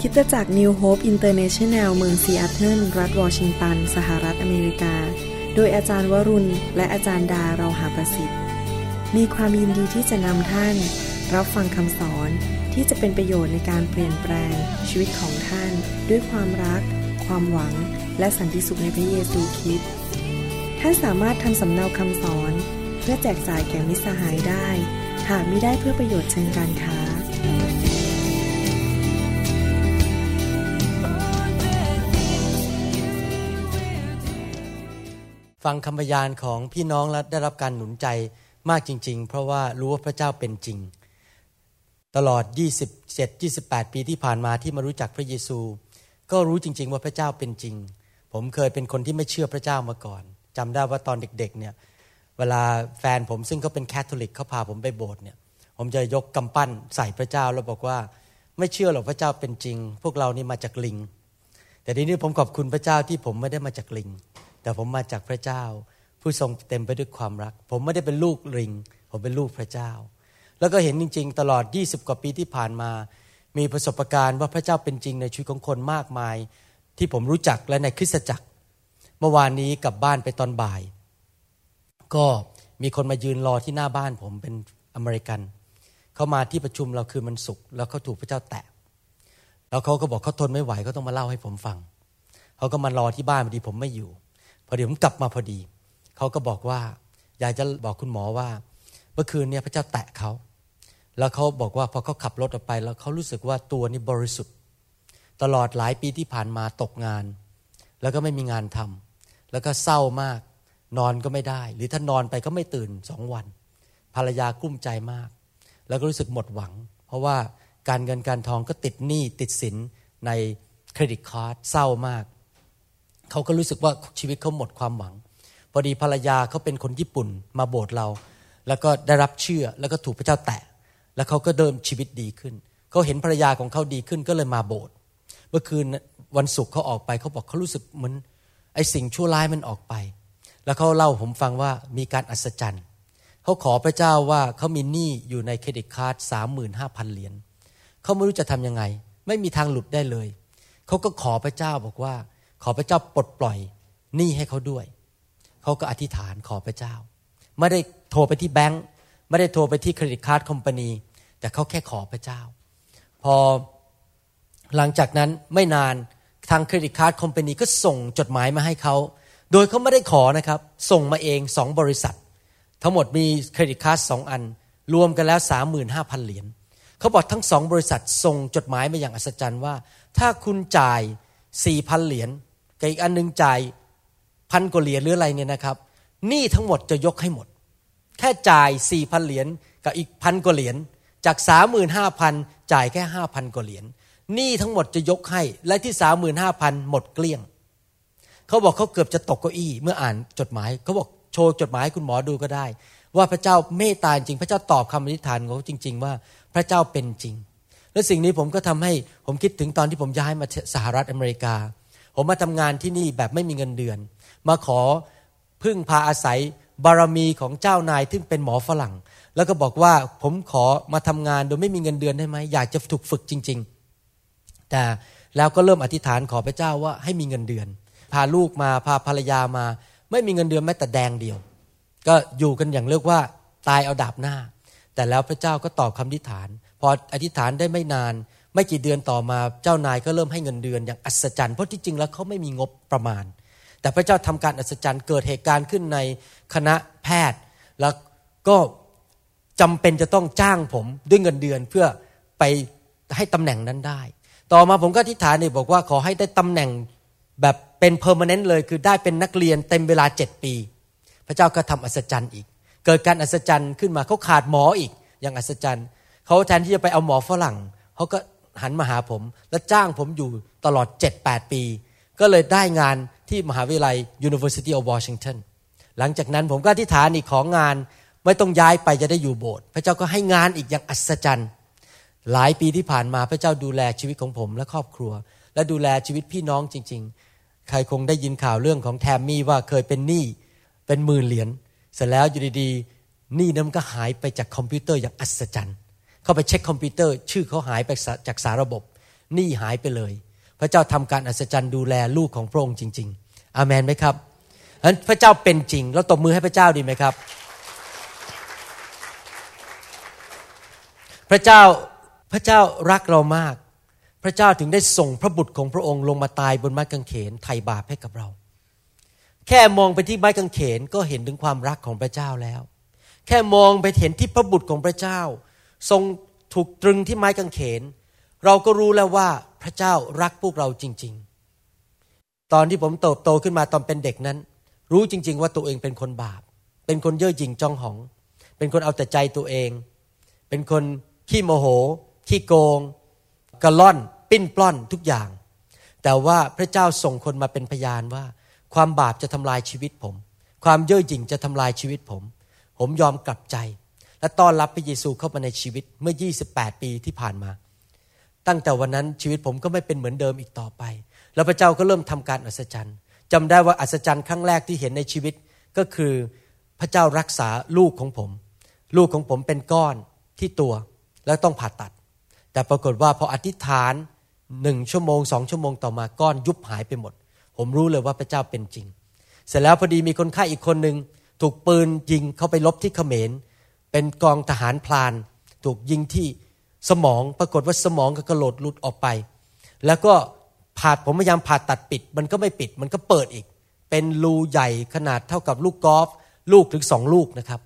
คริสตจักร New Hope International เมืองซีแอตเทิลรัฐวอชิงตัน สหรัฐอเมริกา โดยอาจารย์วรุณ และอาจารย์ดาเราหาประสิทธิ์ มีความยินดีที่จะนำท่าน รับฟังคำสอนที่จะเป็นประโยชน์ในการเปลี่ยนแปลง ชีวิตของท่าน ด้วยความรัก ความหวัง และสันติสุขในพระเยซูคริสต์ท่านสามารถทำสำเนาคำสอน เพื่อแจกจ่ายแก่มิตรสหายได้ หากไมิได้เพื่อประโยชน์เชิงการค้า ฟังคำพยานของพี่น้องและได้รับการหนุนใจมากจริง ๆ เพราะว่ารู้ว่าพระเจ้าเป็นจริง ตลอด 27 28 ปีที่ผ่านมาที่มารู้จักพระเยซู ก็รู้จริง ๆ ว่าพระเจ้าเป็นจริง ผมเคยเป็นคนที่ไม่เชื่อพระเจ้ามาก่อนจำได้ว่าตอนเด็ก ๆ เนี่ย เวลาแฟนผมซึ่งเขาเป็นแคทอลิกเขาพาผมไปโบสถ์เนี่ย ผมจะยกกำปั้นใส่พระเจ้าแล้วบอกว่าไม่เชื่อหรอกพระเจ้าเป็นจริง พวกเรานี่มาจากลิง แต่ทีนี้ผมขอบคุณพระเจ้าที่ผมไม่ได้มาจากลิง แต่ผมมาจากพระเจ้า ผู้ทรงเต็มไปด้วยความรัก ผมไม่ได้เป็นลูกลิง ผมเป็นลูกพระเจ้า แล้วก็เห็นจริง ๆ ตลอด 20 กว่าปีที่ผ่านมา มีประสบการณ์ว่าพระเจ้าเป็นจริงในชีวิตของคนมากมาย ที่ผมรู้จักและในคริสตจักร เมื่อวานนี้กลับบ้านไปตอนบ่าย ก็มีคนมายืนรอที่หน้าบ้านผมเป็นอเมริกัน เขามาที่ประชุมเราคือมันสุขแล้วเขาถูกพระเจ้าแตะแล้วเขาก็บอกเขาทนไม่ไหวเขาต้องมาเล่าให้ผมฟังเขาก็มารอที่บ้านพอดีผมไม่อยู่ พอดีผมกลับมาพอดี เขาก็บอกว่า อยากจะบอกคุณหมอว่า เมื่อคืนเนี่ยพระเจ้าแตะเขา แล้วเขาบอกว่าพอเขาขับรถออกไป แล้วเขารู้สึกว่าตัวนี้บริสุทธิ์ ตลอดหลายปีที่ผ่านมาตกงาน แล้วก็ไม่มีงานทำแล้วก็เศร้ามาก นอนก็ไม่ได้ หรือถ้านอนไปก็ไม่ตื่นสองวัน ภรรยากุ้มใจมาก แล้วก็รู้สึกหมดหวัง เพราะว่าการเงินการทองก็ติดหนี้ติดสินในเครดิตการ์ดเศร้ามาก เขาก็รู้สึกว่าชีวิตเขาหมดความหวัง พอดีภรรยาเขาเป็นคนญี่ปุ่นมาโบสถ์เรา แล้วก็ได้รับเชื่อแล้วก็ถูกพระเจ้าแตะ แล้วเขาก็เดิมชีวิตดีขึ้น เขาเห็นภรรยาของเขาดีขึ้นก็เลยมาโบสถ์เมื่อคืนวันศุกร์เขาออกไปเขาบอกเขารู้สึกเหมือนไอ้สิ่งชั่วร้ายมันออกไป แล้วเขาเล่าผมฟังว่ามีการอัศจรรย์เขาขอพระเจ้าว่าเขามีหนี้อยู่ในเครดิตการ์ดสามหมื่นห้าพันเหรียญเขาไม่รู้จะทํำยังไง ไม่มีทางหลุดได้เลย เขาก็ขอพระเจ้าบอกว่า ขอพระเจ้าปลดปล่อยหนี้ให้เขาด้วย เขาก็อธิษฐานขอพระเจ้า ไม่ได้โทรไปที่แบงก์ไม่ได้โทรไปที่ credit card company แต่เขาแค่ขอพระเจ้า พอหลังจากนั้นไม่นานทาง credit card company ก็ส่งจดหมายมาให้เขา โดยเขาไม่ได้ขอนะครับ ส่งมาเองสองบริษัท ทั้งหมดมี credit card สองอัน รวมกันแล้วสามหมื่นห้าพันเหรียญเขาบอกทั้งสองบริษัทส่งจดหมายมาอย่างอัศจรรย์ว่า ถ้าคุณจ่ายสี่พันเหรียญ กับอีกอันหนึ่งจ่ายพันกว่าเหรียญหรืออะไรเนี่ยนะครับหนี้ทั้งหมดจะยกให้หมด แค่จ่ายสี่พันเหรียญกับอีกพันกว่าเหรียญจากสามหมื่นห้าพันจ่ายแค่ห้าพันกว่าเหรียญหนี้ทั้งหมดจะยกให้ และที่สามหมื่นห้าพันหมดเกลี้ยงเขาบอกเขาเกือบจะตกเก้าอี้เมื่ออ่านจดหมายเขาบอกโชว์จดหมายให้คุณหมอดูก็ได้ ว่าพระเจ้าเมตตาจริง พระเจ้าตอบคำอธิษฐานของเขาจริง ๆ ว่าพระเจ้าเป็นจริง และสิ่งนี้ผมก็ทำให้ผมคิดถึงตอนที่ผมย้ายมาสหรัฐอเมริกา ผมมาทำงานที่นี่แบบไม่มีเงินเดือน มาขอพึ่งพาอาศัยบารมีของเจ้านายที่เป็นหมอฝรั่ง แล้วก็บอกว่าผมขอมาทำงานโดยไม่มีเงินเดือนได้ไหมอยากจะถูกฝึกจริง ๆ แต่แล้วก็เริ่มอธิษฐานขอพระเจ้าว่าให้มีเงินเดือน พาลูกมาพาภรรยามา ไม่มีเงินเดือนแม้แต่แดงเดียว ก็อยู่กันอย่างเรียกว่าตายเอาดาบหน้า แต่แล้วพระเจ้าก็ตอบคำอธิษฐาน พออธิษฐานได้ไม่นาน ไม่กี่เดือนต่อมาเจ้านายก็เริ่มให้เงินเดือนอย่างอัศจรรย์เพราะที่จริงแล้วเขาไม่มีงบประมาณ แต่พระเจ้าทำการอัศจรรย์เกิดเหตุการณ์ขึ้นในคณะแพทย์ แล้วก็จำเป็นจะต้องจ้างผมด้วยเงินเดือนเพื่อไปให้ตำแหน่งนั้นได้ ต่อมาผมก็อธิษฐานเนี่ยบอกว่าขอให้ได้ตำแหน่งแบบเป็นเพอร์มานแนนต์เลยคือได้เป็นนักเรียนเต็มเวลาเจ็ดปี พระเจ้าก็ทำอัศจรรย์อีก เกิดการอัศจรรย์ขึ้นมาเขาขาดหมออีกอย่างอัศจรรย์เขาแทนที่จะไปเอาหมอฝรั่งเขาก็ หันมาหาผม และจ้างผมอยู่ตลอด 7-8 ปี ก็เลยได้งานที่มหาวิทยาลัย University of Washington หลังจากนั้นผมก็อธิษฐานอีกของงานไม่ต้องย้ายไปจะได้อยู่โบสถ์พระเจ้าก็ให้งานอีกอย่างอัศจรรย์ หลายปีที่ผ่านมาพระเจ้าดูแลชีวิตของผมและครอบครัว และดูแลชีวิตพี่น้องจริง ๆ ใครคงได้ยินข่าวเรื่องของแทมมี่ว่าเคยเป็นหนี้เป็นหมื่นเหรียญเสร็จแล้วอยู่ดีๆหนี้นั้นก็หายไปจากคอมพิวเตอร์อย่างอัศจรรย์ เข้าไปเช็คคอมพิวเตอร์ ชื่อเขาหายไปจากสารระบบหนี้หายไปเลย พระเจ้าทำการอัศจรรย์ดูแลลูกของพระองค์จริง ๆ อาเมนไหมครับนั้นพระเจ้าเป็นจริงเราตบมือให้พระเจ้าดีไหมครับ พระเจ้าพระเจ้ารักเรามาก พระเจ้าถึงได้ส่งพระบุตรของพระองค์ลงมาตายบนไม้กางเขนไถ่บาปให้กับเรา แค่มองไปที่ไม้กางเขนก็เห็นถึงความรักของพระเจ้าแล้ว แค่มองไปเห็นที่พระบุตรของพระเจ้า ทรงถูกตรึงที่ไม้กางเขน เราก็รู้แล้วว่าพระเจ้ารักพวกเราจริง ๆ ตอนที่ผมโตโตขึ้นมาตอนเป็นเด็กนั้น รู้จริง ๆ ว่าตัวเองเป็นคนบาป เป็นคนเย่อหยิ่งจองหอง เป็นคนเอาแต่ใจตัวเอง เป็นคนขี้โมโห ขี้โกงกระล่อน ปิ้นปล้อนทุกอย่าง แต่ว่าพระเจ้าส่งคนมาเป็นพยานว่า ความบาปจะทำลายชีวิตผม ความเย่อหยิ่งจะทำลายชีวิตผม ผมยอมกลับใจ และต้อนรับพระเยซูเข้ามาในชีวิตเมื่อ 28 ปีที่ผ่านมา ตั้งแต่วันนั้นชีวิตผมก็ไม่เป็นเหมือนเดิมอีกต่อไป แล้วพระเจ้าก็เริ่มทำการอัศจรรย์จำได้ว่าอัศจรรย์ครั้งแรกที่เห็นในชีวิตก็คือพระเจ้ารักษาลูกของผม ลูกของผมเป็นก้อนที่ตัวแล้วต้องผ่าตัด แต่ปรากฏว่าพออธิษฐานหนึ่งชั่วโมงสองชั่วโมงต่อมาก้อนยุบหายไปหมด ผมรู้เลยว่าพระเจ้าเป็นจริง เสร็จแล้วพอดีมีคนไข้อีกคนหนึ่งถูกปืนยิงเข้าไปลบที่เขมร เป็นกองทหารพลาน ถูกยิงที่สมองปรากฏว่าสมองก็กระโหลกหลุดออกไป แล้วก็ผ่าผมพยายามผ่าตัดปิด มันก็ไม่ปิดมันก็เปิดอีก เป็นรูใหญ่ขนาดเท่ากับลูกกอล์ฟลูกถึงสองลูกนะครับ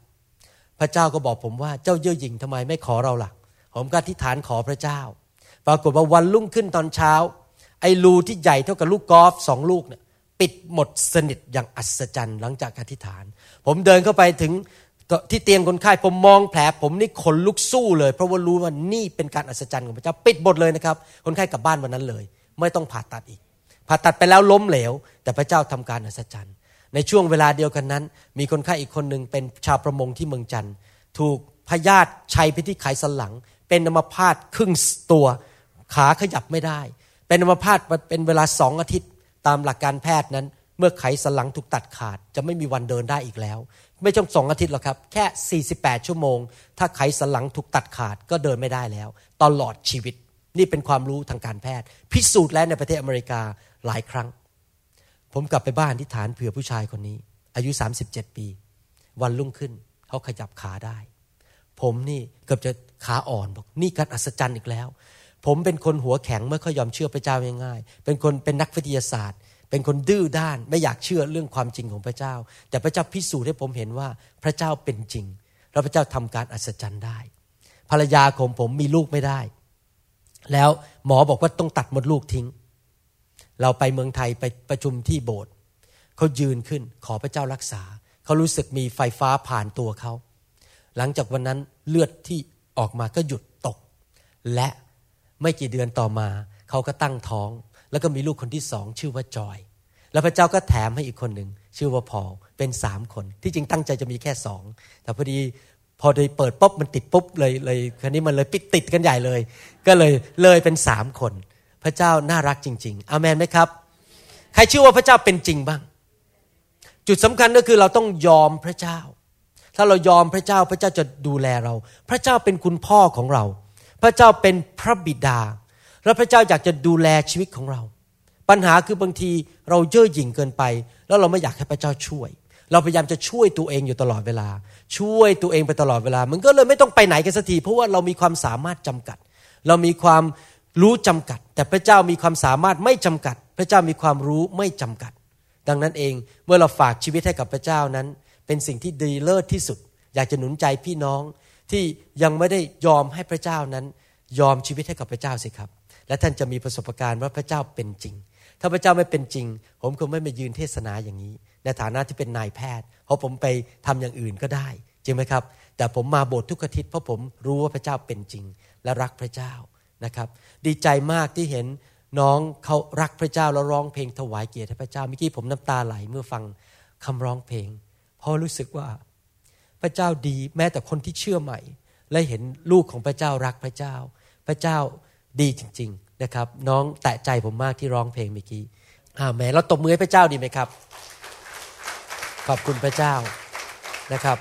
พระเจ้าก็บอกผมว่าเจ้าเย่อหยิ่งทำไมไม่ขอเราล่ะ ผมก็ที่ฐานขอพระเจ้า ปรากฏว่าวันรุ่งขึ้นตอนเช้า ไอ้รูที่ใหญ่เท่ากับลูกกอล์ฟสองลูกเนี่ยปิดหมดสนิทอย่างอัศจรรย์หลังจากอธิษฐาน ผมเดินเข้าไปถึง ที่เตียงคนไข้ผมมองแผลผมนี่ขนลุกสู้เลย เพราะว่ารู้ว่านี่เป็นการอัศจรรย์ของพระเจ้าปิดหมดเลยนะครับ คนไข้กลับบ้านวันนั้นเลย ไม่ต้องผ่าตัดอีก ผ่าตัดไปแล้วล้มเหลว แต่พระเจ้าทำการอัศจรรย์ ในช่วงเวลาเดียวกันนั้น มีคนไข้อีกคนหนึ่งเป็นชาวประมงที่เมืองจันทร์ถูกพยาธิชัยไปที่ไขสันหลัง เป็นอัมพาตครึ่งตัว ขาขยับไม่ได้ เป็นอัมพาตเป็นเวลาสองอาทิตย์ ตามหลักการแพทย์นั้น เมื่อไขสันหลังถูกตัดขาด จะไม่มีวันเดินได้อีกแล้ว ไม่ต้องสองอาทิตย์หรอกครับ แค่ 48 ชั่วโมง ถ้าไขสันหลังถูกตัดขาดก็เดินไม่ได้แล้ว ตลอดชีวิต นี่เป็นความรู้ทางการแพทย์ พิสูจน์แล้วในประเทศอเมริกาหลายครั้ง ผมกลับไปบ้านที่ฐานเผื่อผู้ชายคนนี้ อายุ 37 ปี วันรุ่งขึ้นเขาขยับขาได้ ผมนี่เกือบจะขาอ่อนบอกนี่การอัศจรรย์อีกแล้ว ผมเป็นคนหัวแข็งไม่ค่อยยอมเชื่อพระเจ้าง่ายๆเป็นคนเป็นนักวิทยาศาสตร์ เป็นคนดื้อด้านไม่อยากเชื่อเรื่องความจริงของพระเจ้า แต่พระเจ้าพิสูจน์ให้ผมเห็นว่าพระเจ้าเป็นจริงแล้วพระเจ้าทำการอัศจรรย์ได้ ภรรยาของผมมีลูกไม่ได้ แล้วหมอบอกว่าต้องตัดมดลูกทิ้ง เราไปเมืองไทยไปประชุมที่โบสถ์เขายืนขึ้นขอพระเจ้ารักษา เขารู้สึกมีไฟฟ้าผ่านตัวเขา หลังจากวันนั้นเลือดที่ออกมาก็หยุดตก และไม่กี่เดือนต่อมา เขาก็ตั้งท้อง แล้วก็มีลูกคนที่สองชื่อว่าจอย แล้วพระเจ้าก็แถมให้อีกคนหนึ่งชื่อว่าพอเป็นสามคน ที่จริงตั้งใจจะมีแค่สองแต่พอดีพอได้เปิดปุ๊บมันติดปุ๊บเลยเลยคันนี้มันเลยปิดติดกันใหญ่เลย ก็เลยเลยเป็นสามคน พระเจ้าน่ารักจริง ๆอามนไหมครับ ใครเชื่อว่าพระเจ้าเป็นจริงบ้าง จุดสำคัญก็คือเราต้องยอมพระเจ้า ถ้าเรายอมพระเจ้าพระเจ้าจะดูแลเรา พระเจ้าเป็นคุณพ่อของเรา พระเจ้าเป็นพระบิดา แล้วพระเจ้าอยากจะดูแลชีวิตของเรา ปัญหาคือบางทีเราเย่อหยิ่งเกินไป แล้วเราไม่อยากให้พระเจ้าช่วย เราพยายามจะช่วยตัวเองอยู่ตลอดเวลา ช่วยตัวเองไปตลอดเวลา มันก็เลยไม่ต้องไปไหนกันสักทีเพราะว่าเรามีความสามารถจำกัด เรามีความรู้จำกัด แต่พระเจ้ามีความสามารถไม่จำกัด พระเจ้ามีความรู้ไม่จำกัด ดังนั้นเองเมื่อเราฝากชีวิตให้กับพระเจ้านั้น เป็นสิ่งที่ดีเลิศที่สุด อยากจะหนุนใจพี่น้องที่ยังไม่ได้ยอมให้พระเจ้านั้น ยอมชีวิตให้กับพระเจ้าสิครับ และท่านจะมีประสบการณ์ว่าพระเจ้าเป็นจริง ถ้าพระเจ้าไม่เป็นจริง ผมคงไม่มายืนเทศนาอย่างนี้ ในฐานะที่เป็นนายแพทย์ เพราะผมไปทำอย่างอื่นก็ได้จริงไหมครับ แต่ผมมาโบสถ์ทุกอาทิตย์เพราะผมรู้ว่าพระเจ้าเป็นจริง และรักพระเจ้านะครับ ดีใจมากที่เห็นน้องเขารักพระเจ้าแล้วร้องเพลงถวายเกียรติพระเจ้าเมื่อกี้ผมน้ำตาไหลเมื่อฟังคำร้องเพลง เพราะรู้สึกว่าพระเจ้าดีแม้แต่คนที่เชื่อใหม่ และเห็นลูกของพระเจ้ารักพระเจ้า พระเจ้า ดีจริง ๆนะครับ น้องแตะใจผมมากที่ร้องเพลงเมื่อกี้อาแม่เราตบมือให้พระเจ้าดีไหมครับ ขอบคุณพระเจ้านะครับ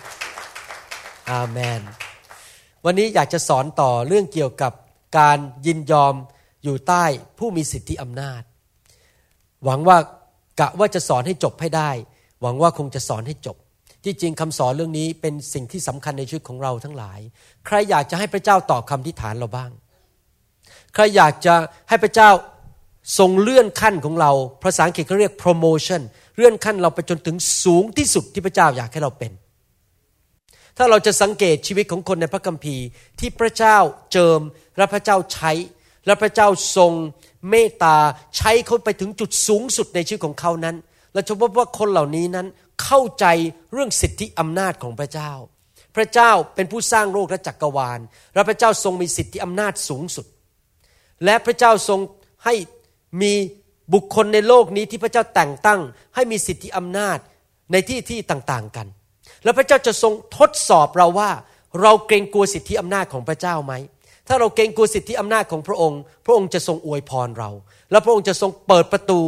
อาเมน วันนี้อยากจะสอนต่อเรื่องเกี่ยวกับการยินยอมอยู่ใต้ผู้มีสิทธิอำนาจ หวังว่ากะว่าจะสอนให้จบให้ได้ หวังว่าคงจะสอนให้จบ ที่จริงคำสอนเรื่องนี้เป็นสิ่งที่สำคัญในชีวิตของเราทั้งหลาย ใครอยากจะให้พระเจ้าตอบคำที่ฐานเราบ้าง ใครอยากจะให้พระเจ้าทรงเลื่อนขั้นของเรา ภาษาอังกฤษเขาเรียก promotion เลื่อนขั้นเราไปจนถึงสูงที่สุดที่พระเจ้าอยากให้เราเป็น ถ้าเราจะสังเกตชีวิตของคนในพระคัมภีร์ ที่พระเจ้าเจิมและพระเจ้าใช้ และพระเจ้าทรงเมตตาใช้เขาไปถึงจุดสูงสุดในชีวิตของเขานั้น เราจะพบว่าคนเหล่านี้นั้นเข้าใจเรื่องสิทธิอำนาจของพระเจ้า พระเจ้าเป็นผู้สร้างโลกและจักรวาล และพระเจ้าทรงมีสิทธิอำนาจสูงสุด และพระเจ้าทรงให้มีบุคคลในโลกนี้ที่พระเจ้าแต่งตั้ง ให้มีสิทธิอำนาจในที่ที่ต่างๆกัน แล้วพระเจ้าจะทรงทดสอบเราว่า เราเกรงกลัวสิทธิอำนาจของพระเจ้าไหม ถ้าเราเกรงกลัวสิทธิอำนาจของพระองค์ พระองค์จะทรงอวยพรเรา และพระองค์จะทรงเปิดประตู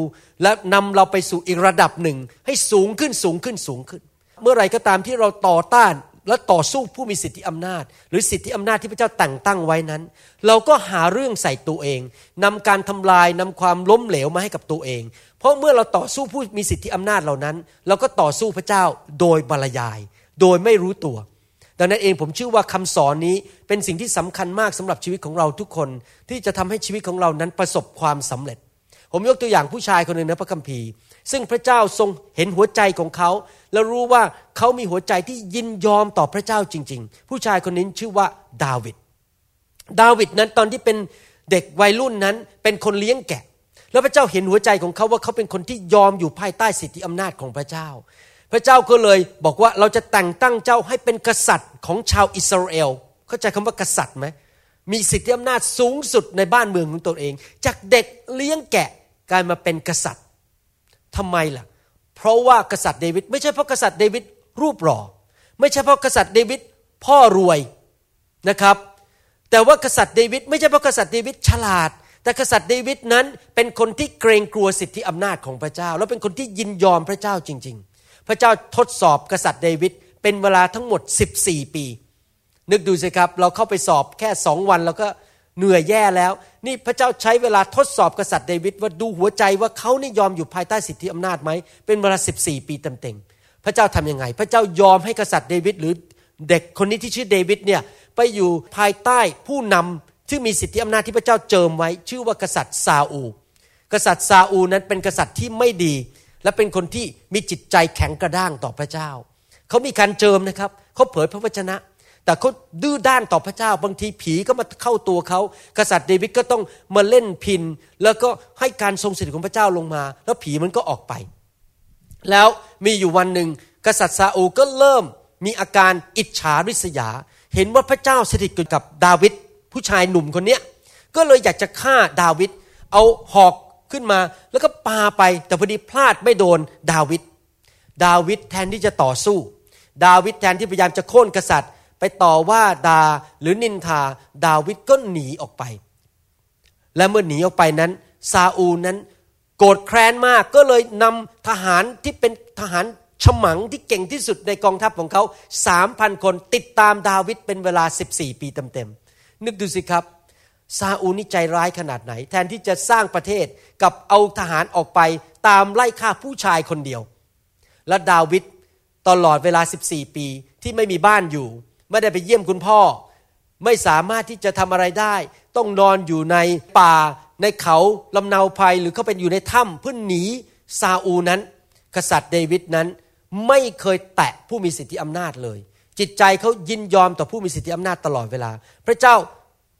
และนำเราไปสู่อีกระดับหนึ่ง ให้สูงขึ้นสูงขึ้นสูงขึ้น เมื่อไรก็ตามที่เราต่อต้าน และต่อสู้ผู้มีสิทธิอำนาจ หรือสิทธิอำนาจที่พระเจ้าแต่งตั้งไว้นั้น เราก็หาเรื่องใส่ตัวเองนำการทำลายนำความล้มเหลวมาให้กับตัวเอง เพราะเมื่อเราต่อสู้ผู้มีสิทธิอำนาจเหล่านั้น เราก็ต่อสู้พระเจ้าโดยบรรยาย โดยไม่รู้ตัว ดังนั้นเองผมเชื่อว่าคำสอนนี้เป็นสิ่งที่สำคัญมากสำหรับชีวิตของเราทุกคน ที่จะทำให้ชีวิตของเรานั้นประสบความสำเร็จ ผมยกตัวอย่างผู้ชายคนหนึ่งในพระคัมภีร์ ซึ่งพระเจ้าทรงเห็นหัวใจของเขา แล้วรู้ว่าเขามีหัวใจที่ยินยอมต่อพระเจ้าจริง ๆ ผู้ชายคนนี้ชื่อว่าดาวิดดาวิดนั้นตอนที่เป็นเด็กวัยรุ่นนั้นเป็นคนเลี้ยงแกะ แล้วพระเจ้าเห็นหัวใจของเขาว่าเขาเป็นคนที่ยอมอยู่ภายใต้สิทธิอำนาจของพระเจ้า พระเจ้าก็เลยบอกว่าเราจะแต่งตั้งเจ้าให้เป็นกษัตริย์ของชาวอิสราเอลเข้าใจคำว่ากษัตริย์ไหมมีสิทธิอำนาจสูงสุดในบ้านเมืองของตนเอง จากเด็กเลี้ยงแกะกลายมาเป็นกษัตริย์ ทำไมล่ะ เพราะว่ากษัตริย์เดวิดไม่ใช่เพราะกษัตริย์เดวิดรูปหล่อไม่ใช่เพราะกษัตริย์เดวิดพ่อรวยนะครับ แต่ว่ากษัตริย์เดวิดไม่ใช่เพราะกษัตริย์เดวิดฉลาด แต่กษัตริย์เดวิดนั้นเป็นคนที่เกรงกลัวสิทธิอำนาจของพระเจ้า แล้วเป็นคนที่ยินยอมพระเจ้าจริง ๆ พระเจ้าทดสอบกษัตริย์เดวิดเป็นเวลาทั้งหมด 14 ปี นึกดูสิครับ เราเข้าไปสอบแค่สองวันเราก็เหนื่อยแย่แล้ว นี่พระเจ้าใช้เวลาทดสอบกษัตริย์เดวิดว่าดูหัวใจว่าเขานี่ยอมอยู่ภายใต้สิทธิอำนาจไหมเป็นเวลา14ปีเต็มๆพระเจ้าทํำยังไง พระเจ้ายอมให้กษัตริย์เดวิดหรือเด็กคนนี้ที่ชื่อเดวิดเนี่ยไปอยู่ภายใต้ผู้นำที่มีสิทธิอำนาจที่พระเจ้าเจิมไว้ ชื่อว่ากษัตริย์ซาอู กษัตริย์ซาอูนั้นเป็นกษัตริย์ที่ไม่ดี และเป็นคนที่มีจิตใจแข็งกระด้างต่อพระเจ้า เขามีการเจิมนะครับ เขาเผยพระวจนะ แต่เขาดื้อด้านต่อพระเจ้าบางทีผีก็มาเข้าตัวเขา กษัตริย์เดวิดก็ต้องมาเล่นพิน แล้วก็ให้การทรงสิทธิของพระเจ้าลงมา แล้วผีมันก็ออกไป แล้วมีอยู่วันหนึ่ง กษัตริย์ซาอูก็เริ่มมีอาการอิจฉาริษยา เห็นว่าพระเจ้าสถิตอยู่กับดาวิดผู้ชายหนุ่มคนเนี้ยก็เลยอยากจะฆ่าดาวิดเอาหอกขึ้นมา แล้วก็ปาไปแต่พอดีพลาดไม่โดนดาวิดดาวิดแทนที่จะต่อสู้ ดาวิดแทนที่พยายามจะโค่นกษัตริย์ ไปต่อว่าดาหรือนินทา ดาวิดก็หนีออกไป และเมื่อหนีออกไปนั้น ซาอูลนั้น โกรธแค้นมากก็เลยนำทหารที่เป็นทหารฉมังที่เก่งที่สุดในกองทัพของเขาสามพันคนติดตามดาวิดเป็นเวลา 14 ปีเต็มๆนึกดูสิครับ ซาอูนี่ใจร้ายขนาดไหน แทนที่จะสร้างประเทศกับเอาทหารออกไปตามไล่ฆ่าผู้ชายคนเดียว และดาวิดตลอดเวลา 14 ปีที่ไม่มีบ้านอยู่ ไม่ได้ไปเยี่ยมคุณพ่อ ไม่สามารถที่จะทำอะไรได้ ต้องนอนอยู่ในป่า ในเขาลำนาภัยหรือเขาเป็นอยู่ในถ้ำเพื่อหนีซาอูนั้น กษัตริย์เดวิดนั้น ไม่เคยแตะผู้มีสิทธิอำนาจเลย จิตใจเขายินยอมต่อผู้มีสิทธิอำนาจตลอดเวลา พระเจ้า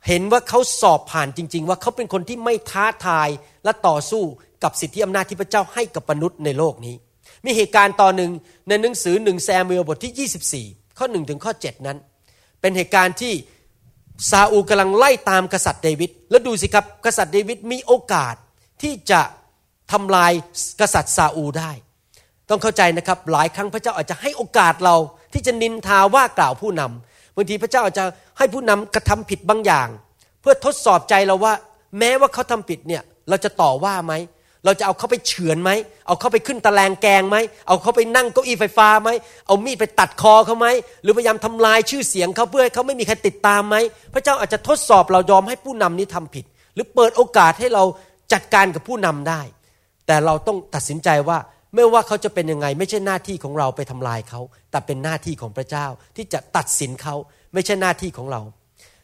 เห็นว่าเขาสอบผ่านจริง ๆ ว่าเขาเป็นคนที่ไม่ท้าทายและต่อสู้กับสิทธิอำนาจที่พระเจ้าให้กับมนุษย์ในโลกนี้ มีเหตุการณ์ตอนหนึ่งในหนังสือหนึ่งแซมเวลบทที่ 24 ข้อหนึ่งถึงข้อ7นั้น เป็นเหตุการณ์ที่ซาอูลกำลังไล่ตามกษัตริย์เดวิดแล้วดูสิครับกษัตริย์เดวิดมีโอกาสที่จะทำลายกษัตริย์ซาอูได้ ต้องเข้าใจนะครับหลายครั้งพระเจ้าอาจจะให้โอกาสเราที่จะนินทาว่ากล่าวผู้นำบางทีพระเจ้าอาจจะให้ผู้นำกระทำผิดบางอย่าง เพื่อทดสอบใจเราว่า แม้ว่าเขาทำผิดเนี่ยเราจะต่อว่าไหม เราจะเอาเขาไปเฉือนไหม เอาเขาไปขึ้นตะแลงแกงไหม เอาเขาไปนั่งเก้าอี้ไฟฟ้าไหม เอามีดไปตัดคอเขาไหม หรือพยายามทำลายชื่อเสียงเขาเพื่อให้เขาไม่มีใครติดตามไหม พระเจ้าอาจจะทดสอบเรายอมให้ผู้นำนี้ทำผิด หรือเปิดโอกาสให้เราจัดการกับผู้นำได้ แต่เราต้องตัดสินใจว่าไม่ว่าเขาจะเป็นยังไง ไม่ใช่หน้าที่ของเราไปทำลายเขา แต่เป็นหน้าที่ของพระเจ้าที่จะตัดสินเขาไม่ใช่หน้าที่ของเรา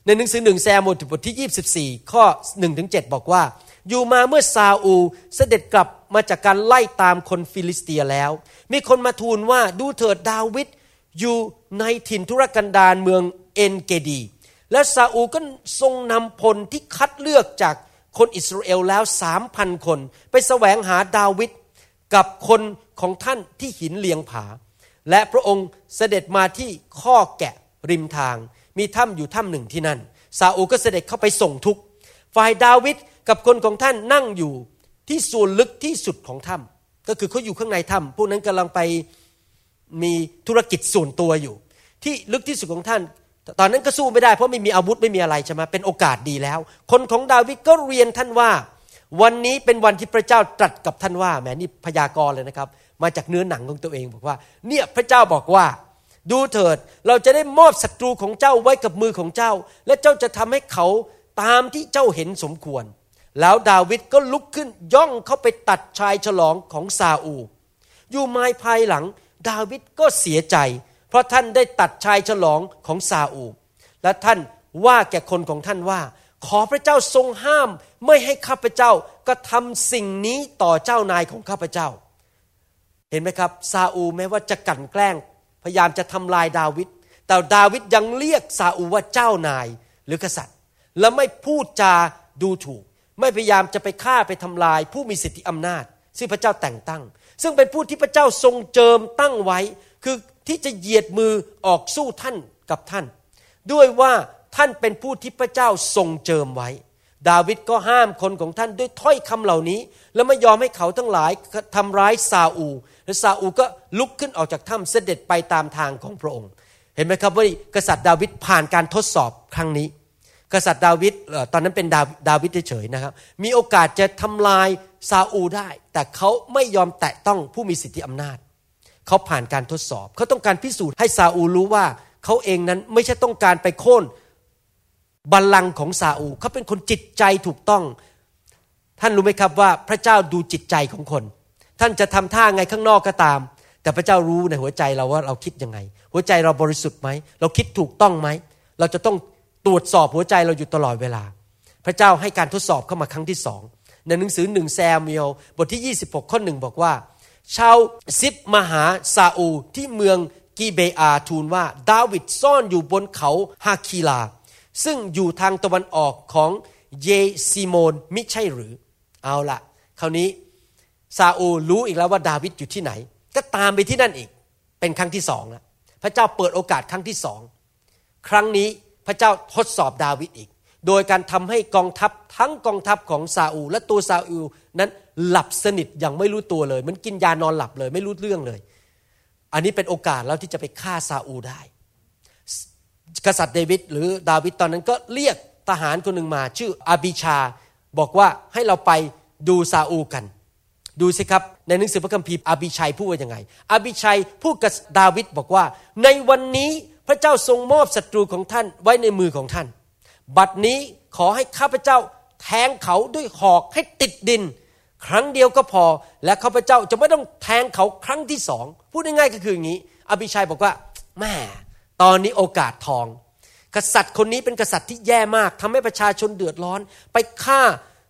ในหนังสือหนึ่งแซมบทที่ 24 ข้อ1ถึง7บอกว่า อยู่มาเมื่อซาอูเสด็จกลับมาจากการไล่ตามคนฟิลิสเตียแล้ว มีคนมาทูลว่าดูเถิดดาวิดอยู่ในถิ่นทุรกันดารเมืองเอ็นเกดี และซาอูก็ทรงนำพลที่คัดเลือกจากคนอิสราเอลแล้วสามพันคน ไปแสวงหาดาวิดกับคนของท่านที่หินเลียงผา และพระองค์เสด็จมาที่คอกแกะริมทาง มีถ้ำอยู่ถ้ำหนึ่งที่นั่นซาอูก็เสด็จเข้าไปส่งทุกฝ่ายดาวิด กับคนของท่านนั่งอยู่ที่ส่วนลึกที่สุดของถ้ำก็คือเขาอยู่ข้างในถ้ำพวกนั้นกำลังไปมีธุรกิจส่วนตัวอยู่ ที่ลึกที่สุดของท่าน ตอนนั้นก็สู้ไม่ได้เพราะไม่มีอาวุธไม่มีอะไรใช่ไหมเป็นโอกาสดีแล้ว คนของดาวิดก็เรียนท่านว่า วันนี้เป็นวันที่พระเจ้าตรัสกับท่านว่าแหมนี่พยากรณ์เลยนะครับ มาจากเนื้อหนังของตัวเองบอกว่า เนี่ยพระเจ้าบอกว่าดูเถิดเราจะได้มอบศัตรูของเจ้าไว้กับมือของเจ้า และเจ้าจะทำให้เขาตามที่เจ้าเห็นสมควร แล้วดาวิดก็ลุกขึ้นย่องเข้าไปตัดชายฉลองของซาอู อยู่ไม้ภายหลังดาวิดก็เสียใจ เพราะท่านได้ตัดชายฉลองของซาอู และท่านว่าแก่คนของท่านว่า ขอพระเจ้าทรงห้าม ไม่ให้ข้าพเจ้าก็ทำสิ่งนี้ต่อเจ้านายของข้าพเจ้า เห็นไหมครับซาอูแม้ว่าจะกั่นแกล้ง พยายามจะทำลายดาวิดแต่ดาวิดยังเรียกซาอูว่าเจ้านายหรือกษัตริย์ และไม่พูดจาดูถูก ไม่พยายามจะไปฆ่าไปทำลายผู้มีสิทธิอำนาจ ซึ่งพระเจ้าแต่งตั้ง ซึ่งเป็นผู้ที่พระเจ้าทรงเจิมตั้งไว้ คือที่จะเหยียดมือออกสู้ท่านกับท่าน ด้วยว่าท่านเป็นผู้ที่พระเจ้าทรงเจิมไว้ ดาวิดก็ห้ามคนของท่านด้วยถ้อยคำเหล่านี้ แล้วไม่ยอมให้เขาทั้งหลายทำร้ายซาอู และซาอูก็ลุกขึ้นออกจากถ้ำเสด็จไปตามทางของพระองค์ เห็นไหมครับว่ากษัตริย์ดาวิดผ่านการทดสอบครั้งนี้ กษัตริย์ดาวิดตอนนั้นเป็นดาดาวิดเฉยๆนะครับ มีโอกาสจะทำลายซาอูได้ แต่เขาไม่ยอมแตะต้องผู้มีสิทธิอำนาจ เขาผ่านการทดสอบ เขาต้องการพิสูจน์ให้ซาอูรู้ว่าเขาเองนั้นไม่ใช่ต้องการไปโค่นบัลลังก์ของซาอูเขาเป็นคนจิตใจถูกต้อง ท่านรู้ไหมครับว่าพระเจ้าดูจิตใจของคน ท่านจะทำท่าไงข้างนอกก็ตาม แต่พระเจ้ารู้ในหัวใจเราว่าเราคิดยังไง หัวใจเราบริสุทธิ์ไหมเราคิดถูกต้องไหมเราจะต้อง ตรวจสอบหัวใจเราอยู่ตลอดเวลา พระเจ้าให้การทดสอบเข้ามาครั้งที่สองในหนังสือหนึ่งแซมเมลบทที่ 26 ข้อหนึ่งบอกว่า ชาวซิบมาหาซาอูที่เมืองกีเบอาทูลว่า ดาวิดซ่อนอยู่บนเขาฮาคีลา ซึ่งอยู่ทางตะวันออกของเยซิโมนมิใช่หรือ เอาละคราวนี้ซาอูรู้อีกแล้วว่าดาวิดอยู่ที่ไหน ก็ตามไปที่นั่นอีก เป็นครั้งที่สองแล้วพระเจ้าเปิดโอกาสครั้งที่สองครั้งนี้ พระเจ้าทดสอบดาวิดอีก โดยการทำให้กองทัพทั้งกองทัพของซาอูและตัวซาอูนั้นหลับสนิทอย่างไม่รู้ตัวเลย มันกินยานอนหลับเลย ไม่รู้เรื่องเลย อันนี้เป็นโอกาสแล้วที่จะไปฆ่าซาอูได้ กษัตริย์เดวิดหรือดาวิดตอนนั้นก็เรียกทหารคนหนึ่งมา ชื่ออาบิชา บอกว่าให้เราไปดูซาอูกัน ดูสิครับ ในหนังสือพระคัมภีร์อาบิชัยพูดว่ายังไงอาบิชัยพูดกับดาวิดบอกว่า ในวันนี้ พระเจ้าทรงมอบศัตรูของท่านไว้ในมือของท่าน บัดนี้ขอให้ข้าพเจ้าแทงเขาด้วยหอกให้ติดดิน ครั้งเดียวก็พอ และข้าพเจ้าจะไม่ต้องแทงเขาครั้งที่สอง พูดง่ายๆก็คืออย่างนี้ อภิชัยบอกว่าแม่ตอนนี้โอกาสทอง กษัตริย์คนนี้เป็นกษัตริย์ที่แย่มากทำให้ประชาชนเดือดร้อน ไปฆ่า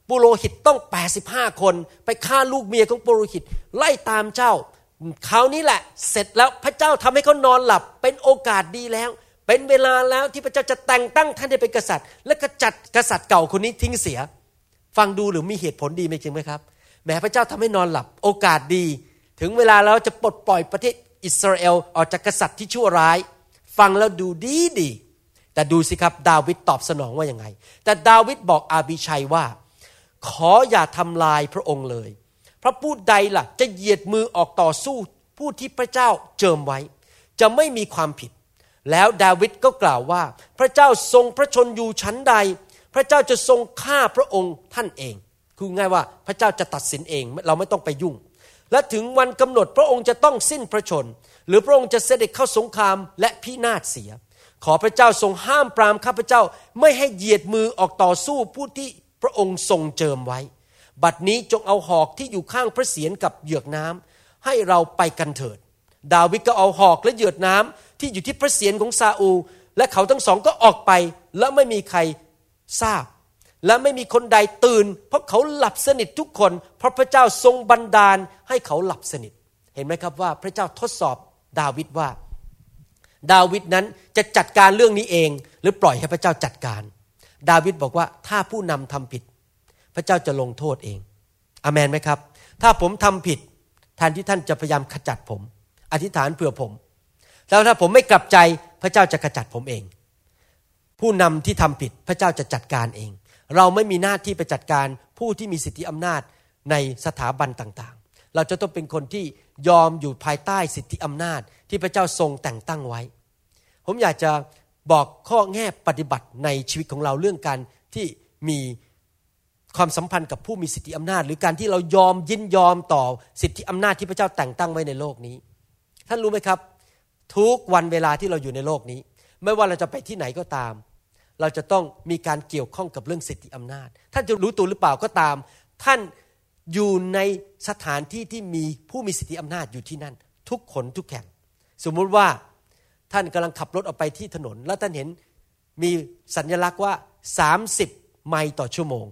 ปุโรหิตต้อง 85 คน ไปฆ่าลูกเมียของปุโรหิต ไล่ตามเจ้า คราวนี้แหละเสร็จแล้วพระเจ้าทำให้เขานอนหลับ เป็นโอกาสดีแล้ว เป็นเวลาแล้วที่พระเจ้าจะแต่งตั้งท่านให้เป็นกษัตริย์ และกจัดกษัตริย์เก่าคนนี้ทิ้งเสีย ฟังดูหรือมีเหตุผลดีไหมจริงไหมครับแม้พระเจ้าทำให้นอนหลับ โอกาสดี ถึงเวลาแล้วจะปลดปล่อยประเทศอิสราเอลออกจากกษัตริย์ที่ชั่วร้าย ฟังแล้วดูดีดี แต่ดูสิครับดาวิดตอบสนองว่ายังไง แต่ดาวิดบอกอาบิชัยว่า ขออย่าทำลายพระองค์เลย ระผู้ใดล่ะ จะเหยียดมือออกต่อสู้ผู้ที่พระเจ้าเจิมไว้ จะไม่มีความผิด แล้วดาวิดก็กล่าวว่า พระเจ้าทรงพระชนอยู่ชั้นใด พระเจ้าจะทรงฆ่าพระองค์ท่านเอง คือง่ายว่าพระเจ้าจะตัดสินเองเราไม่ต้องไปยุ่ง และถึงวันกำหนดพระองค์จะต้องสิ้นพระชน หรือพระองค์จะเสด็จเข้าสงครามและพินาศเสีย ขอพระเจ้าทรงห้ามปรามข้าพเจ้าไม่ให้เหยียดมือออกต่อสู้ผู้ที่พระองค์ทรงเจิมไว้ บัดนี้จงเอาหอกที่อยู่ข้างพระเศียรกับเหยือกน้ำให้เราไปกันเถิด ดาวิดก็เอาหอกและเหยือกน้ำที่อยู่ที่พระเศียรของซาอูลและเขาทั้งสองก็ออกไป และไม่มีใครทราบ และไม่มีคนใดตื่น เพราะเขาหลับสนิททุกคน เพราะพระเจ้าทรงบันดาลให้เขาหลับสนิท เห็นไหมครับว่าพระเจ้าทดสอบดาวิดว่า ดาวิดนั้นจะจัดการเรื่องนี้เอง หรือปล่อยให้พระเจ้าจัดการ ดาวิดบอกว่าถ้าผู้นำทำผิด พระเจ้าจะลงโทษเองอเมนไหมครับ ถ้าผมทำผิดแทนที่ท่านจะพยายามขจัดผม อธิษฐานเผื่อผม แล้วถ้าผมไม่กลับใจพระเจ้าจะขจัดผมเอง ผู้นำที่ทำผิดพระเจ้าจะจัดการเอง เราไม่มีหน้าที่ไปจัดการผู้ที่มีสิทธิอำนาจในสถาบันต่างๆ เราจะต้องเป็นคนที่ยอมอยู่ภายใต้สิทธิอำนาจที่พระเจ้าทรงแต่งตั้งไว้ ผมอยากจะบอกข้อแง่ปฏิบัติในชีวิตของเราเรื่องการที่มี ความสัมพันธ์กับผู้มีสิทธิอำนาจ หรือการที่เรายอมยินยอมต่อสิทธิอำนาจที่พระเจ้าแต่งตั้งไว้ในโลกนี้ ท่านรู้ไหมครับ ทุกวันเวลาที่เราอยู่ในโลกนี้ ไม่ว่าเราจะไปที่ไหนก็ตาม เราจะต้องมีการเกี่ยวข้องกับเรื่องสิทธิอำนาจ ท่านจะรู้ตัวหรือเปล่าก็ตาม ท่านอยู่ในสถานที่ที่มีผู้มีสิทธิอำนาจอยู่ที่นั่น ทุกคนทุกแห่งสมมุติว่าท่านกำลังขับรถออกไปที่ถนน แล้วท่านเห็นมีสัญลักษณ์ว่า 30 ไมล์ต่อชั่วโมง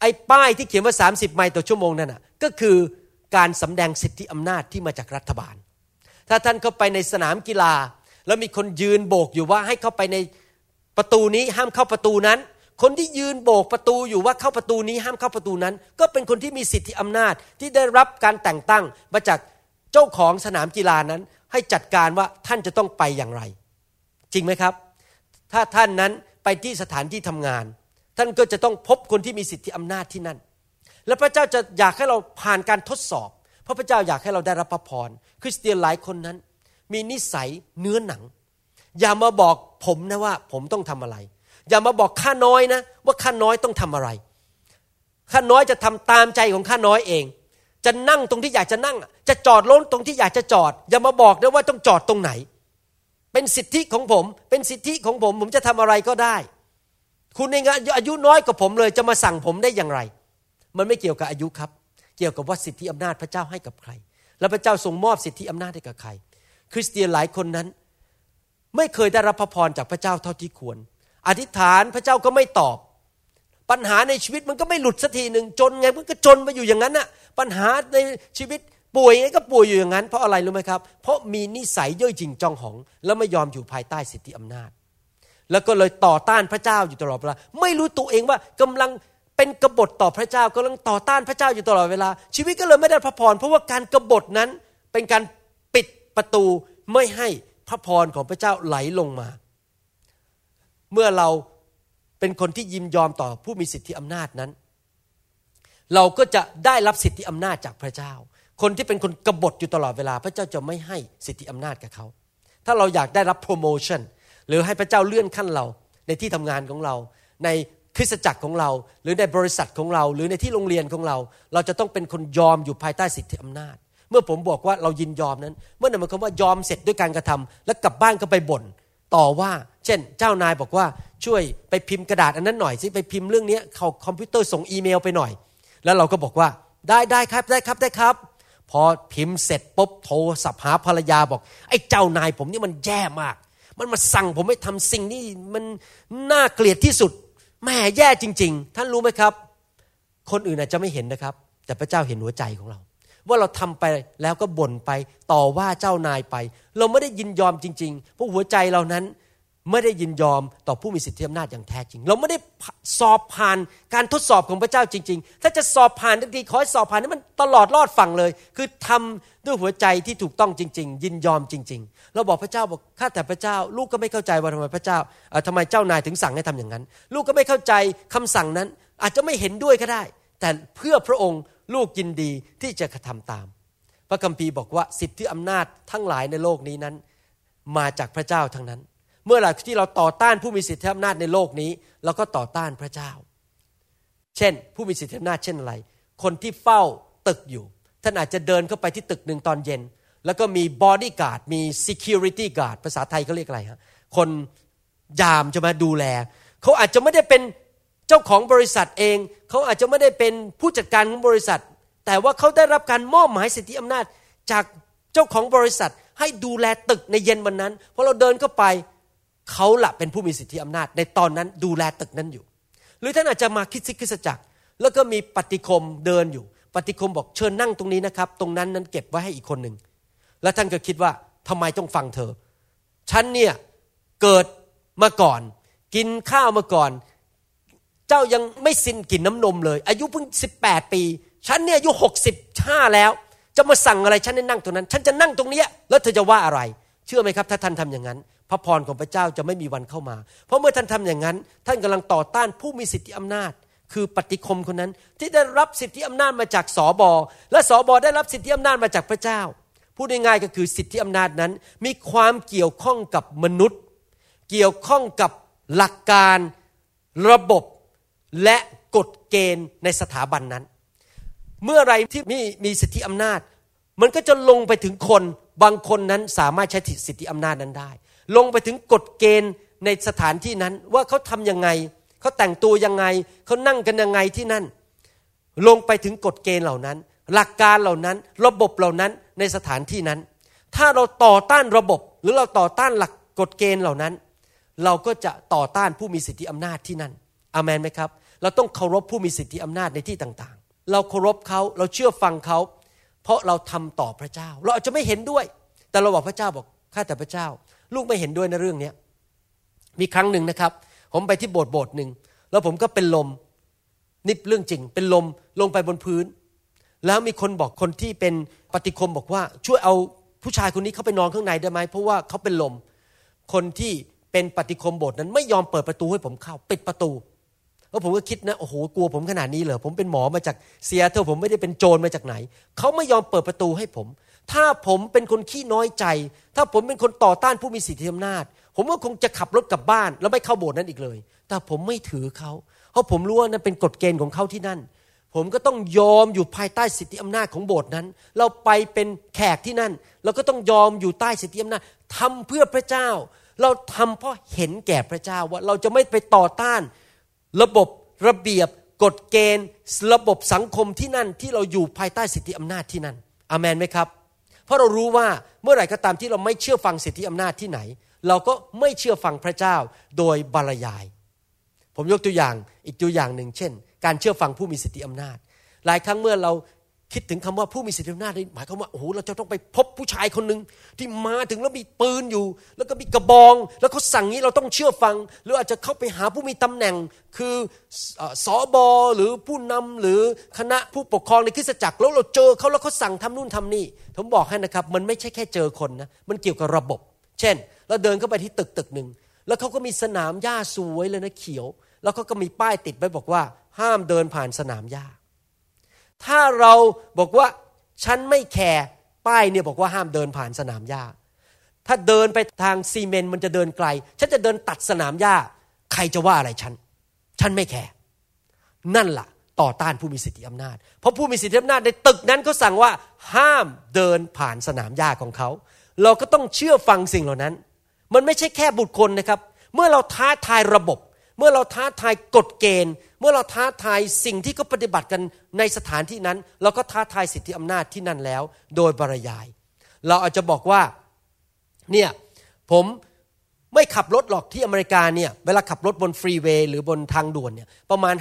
ไอ้ป้ายที่เขียนว่า 30 ไมล์ต่อชั่วโมงนั่นน่ะก็คือการสำแดงสิทธิอำนาจที่มาจากรัฐบาล ถ้าท่านเข้าไปในสนามกีฬา แล้วมีคนยืนโบกอยู่ว่าให้เข้าไปในประตูนี้ห้ามเข้าประตูนั้น คนที่ยืนโบกประตูอยู่ว่าเข้าประตูนี้ห้ามเข้าประตูนั้น ก็เป็นคนที่มีสิทธิอำนาจที่ได้รับการแต่งตั้งมาจากเจ้าของสนามกีฬานั้น ให้จัดการว่าท่านจะต้องไปอย่างไร จริงไหมครับ ถ้าท่านนั้นไปที่สถานที่ทำงาน ท่านก็จะต้องพบคนที่มีสิทธิอำนาจที่นั่น และพระเจ้าจะอยากให้เราผ่านการทดสอบ เพราะพระเจ้าอยากให้เราได้รับพระพร คริสเตียนหลายคนนั้น มีนิสัยเนื้อหนัง อย่ามาบอกผมนะว่าผมต้องทำอะไร อย่ามาบอกข้าน้อยนะ ว่าข้าน้อยต้องทำอะไร ข้าน้อยจะทำตามใจของข้าน้อยเอง จะนั่งตรงที่อยากจะนั่ง จะจอดรถตรงที่อยากจะจอด อย่ามาบอกนะว่าต้องจอดตรงไหน เป็นสิทธิของผม เป็นสิทธิของผม ผมจะทำอะไรก็ได้ คุณเองอายุน้อยกว่าผมเลยจะมาสั่งผมได้อย่างไร มันไม่เกี่ยวกับอายุครับ เกี่ยวกับว่าสิทธิอำนาจพระเจ้าให้กับใคร แล้วพระเจ้าทรงมอบสิทธิอำนาจให้กับใคร คริสเตียนหลายคนนั้น ไม่เคยได้รับพระพรจากพระเจ้าเท่าที่ควร อธิษฐานพระเจ้าก็ไม่ตอบ ปัญหาในชีวิตมันก็ไม่หลุดสักทีหนึ่งจนไงมันก็จนมาอยู่อย่างนั้นน่ะ ปัญหาในชีวิตป่วยไงก็ป่วยอยู่อย่างนั้น เพราะอะไรรู้ไหมครับ เพราะมีนิสัยย่อยจริงจองหอง แล้วไม่ยอมอยู่ภายใต้สิทธิอำนาจ แล้วก็เลยต่อต้านพระเจ้าอยู่ตลอดเวลา ไม่รู้ตัวเองว่ากำลังเป็นกบฏต่อพระเจ้ากำลังต่อต้านพระเจ้าอยู่ตลอดเวลา ชีวิตก็เลยไม่ได้พระพรเพราะว่าการกบฏนั้นเป็นการปิดประตูไม่ให้พระพรของพระเจ้าไหลลงมา เมื่อเราเป็นคนที่ยิมยอมต่อผู้มีสิทธิอำนาจนั้น เราก็จะได้รับสิทธิอำนาจจากพระเจ้า คนที่เป็นคนกบฏอยู่ตลอดเวลา พระเจ้าจะไม่ให้สิทธิอำนาจกับเขา ถ้าเราอยากได้รับโปรโมชั่น หรือให้พระเจ้าเลื่อนขั้นเรา ในที่ทำงานของเรา ในคริสตจักรของเรา หรือในบริษัทของเรา หรือในที่โรงเรียนของเรา เราจะต้องเป็นคนยอมอยู่ภายใต้สิทธิอำนาจ เมื่อผมบอกว่าเรายินยอมนั้น เมื่อนั้นหมายความว่ายอมเสร็จด้วยการกระทำแล้วกลับบ้านก็ไปบ่นต่อว่าเช่น เจ้านายบอกว่าช่วยไปพิมพ์กระดาษอันนั้นหน่อยสิไปพิมพ์เรื่องนี้เขาคอมพิวเตอร์ส่งอีเมลไปหน่อย แล้วเราก็บอกว่าได้ได้ครับได้ครับได้ครับ พอพิมพ์เสร็จปุ๊บโทรสับหาภรรยาบอกไอ้เจ้านายผมนี่มันแย่มาก มันมาสั่งผมให้ทำสิ่งนี้มันน่าเกลียดที่สุดแม่แย่จริง ๆ ท่านรู้ไหมครับ คนอื่นอาจจะไม่เห็นนะครับ แต่พระเจ้าเห็นหัวใจของเรา ว่าเราทำไปแล้วก็บ่นไปต่อว่าเจ้านายไป เราไม่ได้ยินยอมจริง ๆ เพราะหัวใจเรานั้น ไม่ได้ยินยอมต่อผู้มีสิทธิอำนาจอย่างแท้จริง เราไม่ได้สอบผ่านการทดสอบของพระเจ้าจริง ๆ ถ้าจะสอบผ่านทันทีขอให้สอบผ่านให้มันตลอดรอดฝั่งเลย คือทำด้วยหัวใจที่ถูกต้องจริง ๆ ยินยอมจริง ๆ เราบอกพระเจ้าบอกข้าแต่พระเจ้า ลูกก็ไม่เข้าใจว่าทำไมพระเจ้าทำไมเจ้านายถึงสั่งให้ทำอย่างนั้น ลูกก็ไม่เข้าใจคำสั่งนั้น อาจจะไม่เห็นด้วยก็ได้ แต่เพื่อพระองค์ลูกยินดีที่จะกระทำตาม พระคัมภีร์บอกว่าสิทธิอำนาจทั้งหลายในโลกนี้นั้น มาจากพระเจ้าทั้งนั้น มื่อไหร่ที่เราต่อต้านผู้มีสิทธิอำนาจในโลกนี้เราก็ต่อต้านพระเจ้า เช่น ผู้มีสิทธิอำนาจเช่นอะไร คนที่เฝ้าตึกอยู่ ท่านอาจจะเดินเข้าไปที่ตึกหนึ่งตอนเย็น แล้วก็มีบอดี้การ์ดมี security guard ภาษาไทยเขาเรียกอะไรฮะคนยามจะมาดูแล เขาอาจจะไม่ได้เป็นเจ้าของบริษัทเอง เขาอาจจะไม่ได้เป็นผู้จัดการของบริษัท แต่ว่าเขาได้รับการมอบหมายสิทธิอำนาจจากเจ้าของบริษัทให้ดูแลตึกในเย็นวันนั้นพอเราเดินเข้าไป เขาละเป็นผู้มีสิทธิอำนาจ ในตอนนั้นดูแลตึกนั้นอยู่ หรือท่านอาจจะมาคิดซิกคิสจักร แล้วก็มีปฏิคมเดินอยู่ ปฏิคมบอกเชิญนั่งตรงนี้นะครับ ตรงนั้นนั้นเก็บไว้ให้อีกคนหนึ่ง แล้วท่านก็คิดว่าทำไมต้องฟังเธอ ฉันเนี่ยเกิดมาก่อน กินข้าวมาก่อน เจ้ายังไม่สิ้นกินน้ำนมเลย อายุเพิ่งสิบแปดปี ฉันเนี่ยอายุหกสิบห้าแล้ว จะมาสั่งอะไรฉันให้นั่งตรงนั้น ฉันจะนั่งตรงนี้แล้วเธอจะว่าอะไร เชื่อไหมครับ ถ้าท่านทำอย่างนั้น พระพรของพระเจ้าจะไม่มีวันเข้ามา เพราะเมื่อท่านทำอย่างนั้น ท่านกำลังต่อต้านผู้มีสิทธิอำนาจ คือปฏิคมคนนั้นที่ได้รับสิทธิอำนาจมาจากสอบอและสอบอได้รับสิทธิอำนาจมาจากพระเจ้า พูดง่ายๆก็คือสิทธิอำนาจนั้น มีความเกี่ยวข้องกับมนุษย์ เกี่ยวข้องกับหลักการระบบและกฎเกณฑ์ในสถาบันนั้น เมื่อไรที่มีมีสิทธิอำนาจ มันก็จะลงไปถึงคนบางคนนั้นสามารถใช้สิทธิอำนาจนั้นได้ ลงไปถึงกฎเกณฑ์ในสถานที่นั้น ว่าเขาทำยังไง เขาแต่งตัวยังไง เขานั่งกันยังไงที่นั่น ลงไปถึงกฎเกณฑ์เหล่านั้น หลักการเหล่านั้น ระบบเหล่านั้นในสถานที่นั้น ถ้าเราต่อต้านระบบหรือเราต่อต้านหลักกฎเกณฑ์เหล่านั้น เราก็จะต่อต้านผู้มีสิทธิอำนาจที่นั่นอามนไหมครับ เราต้องเคารพผู้มีสิทธิอำนาจในที่ต่างๆ เราเคารพเขาเราเชื่อฟังเขา เพราะเราทำต่อพระเจ้า เราอาจจะไม่เห็นด้วย แต่เราบอกพระเจ้าบอกข้าแต่พระเจ้า ลูกไม่เห็นด้วยในเรื่องนี้มีครั้งหนึ่งนะครับ ผมไปที่โบสถ์โบสถ์หนึ่งแล้วผมก็เป็นลมนี่เรื่องจริง เป็นลมลงไปบนพื้น แล้วมีคนบอกคนที่เป็นปฏิคมบอกว่า ช่วยเอาผู้ชายคนนี้เข้าไปนอนข้างในได้ไหมเพราะว่าเขาเป็นลม คนที่เป็นปฏิคมโบสถ์นั้นไม่ยอมเปิดประตูให้ผมเข้าปิดประตูแล้วผมก็คิดนะโอ้โหกลัวผมขนาดนี้เหรอผมเป็นหมอมาจากเซียเทลผมไม่ได้เป็นโจรมาจากไหนเขาไม่ยอมเปิดประตูให้ผม ถ้าผมเป็นคนขี้น้อยใจ ถ้าผมเป็นคนต่อต้านผู้มีสิทธิอำนาจ ผมก็คงจะขับรถกลับบ้าน แล้วไม่เข้าโบสถ์นั้นอีกเลย แต่ผมไม่ถือเขาเพราะผมรู้ว่านั่นเป็นกฎเกณฑ์ของเขาที่นั่น ผมก็ต้องยอมอยู่ภายใต้สิทธิอำนาจของโบสถ์นั้น เราไปเป็นแขกที่นั่น เราก็ต้องยอมอยู่ใต้สิทธิอำนาจทำเพื่อพระเจ้า เราทำเพราะเห็นแก่พระเจ้าว่าเราจะไม่ไปต่อต้าน ระบบระเบียบกฎเกณฑ์ ระบบสังคมที่นั่นที่เราอยู่ภายใต้สิทธิอำนาจที่นั่นอามนไหมครับ ราะเรารู้ว่าเมื่อไหร่ก็ตามที่เราไม่เชื่อฟังสิทธิอำนาจที่ไหน เราก็ไม่เชื่อฟังพระเจ้าโดยบรรยาย ผมยกตัวอย่างอีกตัวอย่างหนึ่งเช่น การเชื่อฟังผู้มีสิทธิอำนาจ หลายครั้งเมื่อเรา คิดถึงคำว่าผู้มีสิทธิอำนาจหมายความว่าโอ้โหเราจะต้องไปพบผู้ชายคนหนึ่งที่มาถึงแล้วมีปืนอยู่ แล้วก็มีกระบอง แล้วเขาสั่งนี้เราต้องเชื่อฟัง หรืออาจจะเข้าไปหาผู้มีตำแหน่ง คือสอบอหรือผู้นำหรือคณะผู้ปกครองในคริสตจักรแล้วเราเจอเขาแล้วเขาสั่งทำนู่นทำนี่ ผมบอกให้นะครับ มันไม่ใช่แค่เจอคนนะมันเกี่ยวกับระบบ เช่น เราเดินเข้าไปที่ตึกตึกหนึ่งแล้วเขาก็มีสนามหญ้าสวยเลยนะเขียว แล้วเขาก็มีป้ายติดไว้บอกว่า ห้ามเดินผ่านสนามหญ้า ถ้าเราบอกว่าฉันไม่แคร์ป้ายเนี่ยบอกว่าห้ามเดินผ่านสนามหญ้า ถ้าเดินไปทางซีเมนต์มันจะเดินไกล ฉันจะเดินตัดสนามหญ้า ใครจะว่าอะไรฉัน ฉันไม่แคร์นั่นละ่ะ ต่อต้านผู้มีสิทธิอำนาจ เพราะผู้มีสิทธิอำนาจในตึกนั้นเขาสั่งว่าห้ามเดินผ่านสนามหญ้าของเขา เราก็ต้องเชื่อฟังสิ่งเหล่านั้น มันไม่ใช่แค่บุคคลนะครับ เมื่อเราท้าทายระบบ เมื่อเราท้าทายกฎเกณฑ์ เมื่อเราท้าทายสิ่งที่เขาปฏิบัติกันในสถานที่นั้น เราก็ท้าทายสิทธิอำนาจที่นั่นแล้ว โดยบรยาย เราอาจจะบอกว่าเนี่ยผมไม่ขับรถหรอกที่อเมริกาเนี่ยเวลาขับรถบนฟรีเวย์หรือบนทางด่วนเนี่ยประมาณ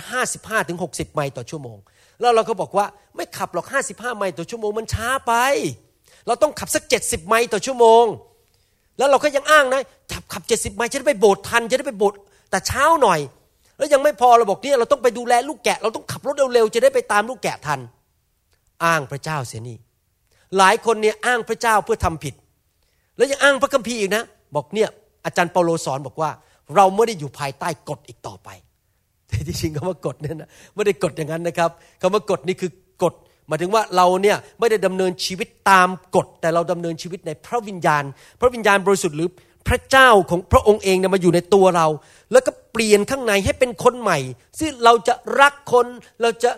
55-60 ไมล์ต่อชั่วโมง แล้วเราก็บอกว่าไม่ขับหรอก 55 ไมล์ต่อชั่วโมงมันช้าไป เราต้องขับสัก 70 ไมล์ต่อชั่วโมง แล้วเราก็ยังอ้างนะขับขับ 70 ไมล์จะได้ไปโบสถ์ทันจะได้ไปโบสถ์ แต่เช้าหน่อย แล้วยังไม่พอเราบอกเนี่ยเราต้องไปดูแลลูกแกะ เราต้องขับรถเร็วๆจะได้ไปตามลูกแกะทัน อ้างพระเจ้าเสียนี่หลายคนเนี่ยอ้างพระเจ้าเพื่อทำผิด แล้วยังอ้างพระคัมภีร์อีกนะ บอกเนี่ยอาจารย์เปาโลสอนบอกว่า เราไม่ได้อยู่ภายใต้กฎอีกต่อไปแต่ที่จริงคำว่ากฎเนี่ยนะไม่ได้กฎอย่างนั้นนะครับคำว่ากฎนี่คือกฎหมายถึงว่าเราเนี่ยไม่ได้ดำเนินชีวิตตามกฎแต่เราดำเนินชีวิตในพระวิญญาณ พระวิญญาณบริสุทธิ์หรือ พระเจ้าของพระองค์เองเนี่ยมาอยู่ในตัวเรา แล้วก็เปลี่ยนข้างในให้เป็นคนใหม่ซึ่งเราจะรักคนเราจะ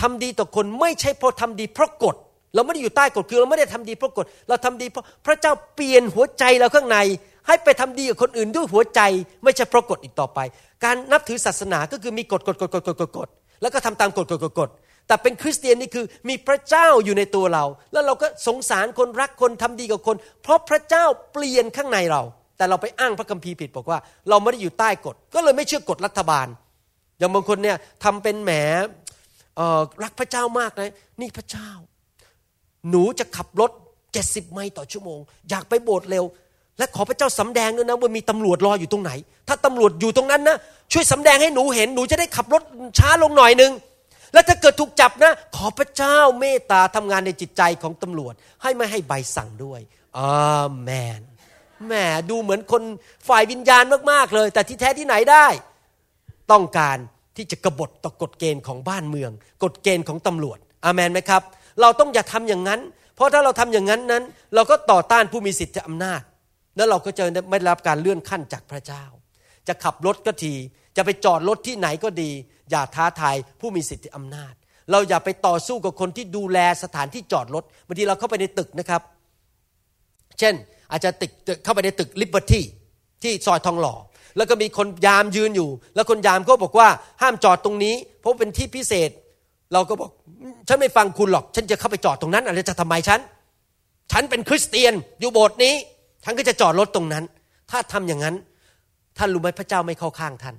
ทำดีต่อคนไม่ใช่เพราะทำดีเพราะกฎเราไม่ได้อยู่ใต้กฎคือเราไม่ได้ทำดีเพราะกฎเราทำดีเพราะพระเจ้าเปลี่ยนหัวใจเราข้างใน ให้ไปทำดีกับคนอื่นด้วยหัวใจ ไม่ใช่เพราะกฎอีกต่อไป การนับถือศาสนาก็คือมีกฎกฎกฎกฎกฎกฎกฎแล้วก็ทำตามกฎกฎกฎกฎแต่เป็นคริสเตียนนี่คือมีพระเจ้าอยู่ในตัวเรา แล้วเราก็สงสารคนรักคนทำดีกับคน เพราะพระเจ้าเปลี่ยนข้างในเรา แต่เราไปอ้างพระคัมภีร์ผิดบอกว่า เราไม่ได้อยู่ใต้กฎ ก็เลยไม่เชื่อกฎรัฐบาล อย่างบางคนเนี่ยทำเป็นแหมรักพระเจ้ามากนะนี่พระเจ้า หนูจะขับรถ70ไมล์ต่อชั่วโมง อยากไปโบสถ์เร็ว และขอพระเจ้าสำแดงด้วยนะว่ามีตำรวจรออยู่ตรงไหน ถ้าตำรวจอยู่ตรงนั้นนะช่วยสำแดงให้หนูเห็นหนูจะได้ขับรถช้าลงหน่อยนึงแล้วถ้าเกิดถูกจับนะ ขอพระเจ้าเมตตาทำงานในจิตใจของตำรวจ ให้ไม่ให้ใบสั่งด้วยอาเมน แหมดูเหมือนคนฝ่ายวิญญาณมาก ๆ เลย แต่ที่แท้ที่ไหนได้ ต้องการที่จะกบฏต่อกฎเกณฑ์ของบ้านเมือง กฎเกณฑ์ของตำรวจอาเมนไหมครับ เราต้องอย่าทำอย่างนั้น เพราะถ้าเราทำอย่างนั้นนั้น เราก็ต่อต้านผู้มีสิทธิอำนาจ แล้วเราก็จะไม่รับการเลื่อนขั้นจากพระเจ้า จะขับรถก็ทีจะไปจอดรถที่ไหนก็ดี อย่าท้าทายผู้มีสิทธิอำนาจ เราอย่าไปต่อสู้กับคนที่ดูแลสถานที่จอดรถบางทีเราเข้าไปในตึกนะครับ เช่น อาจจะตึกเข้าไปในตึกลิเบอร์ตี้ที่ซอยทองหล่อ แล้วก็มีคนยามยืนอยู่ แล้วคนยามก็บอกว่าห้ามจอดตรงนี้ เพราะเป็นที่พิเศษ เราก็บอกฉันไม่ฟังคุณหรอก ฉันจะเข้าไปจอดตรงนั้นอะไรจะทำไมฉัน ฉันเป็นคริสเตียนอยู่โบสถ์นี้ ฉันก็จะจอดรถตรงนั้น ถ้าทำอย่างนั้น ท่านรู้ไหมพระเจ้าไม่เข้าข้างท่าน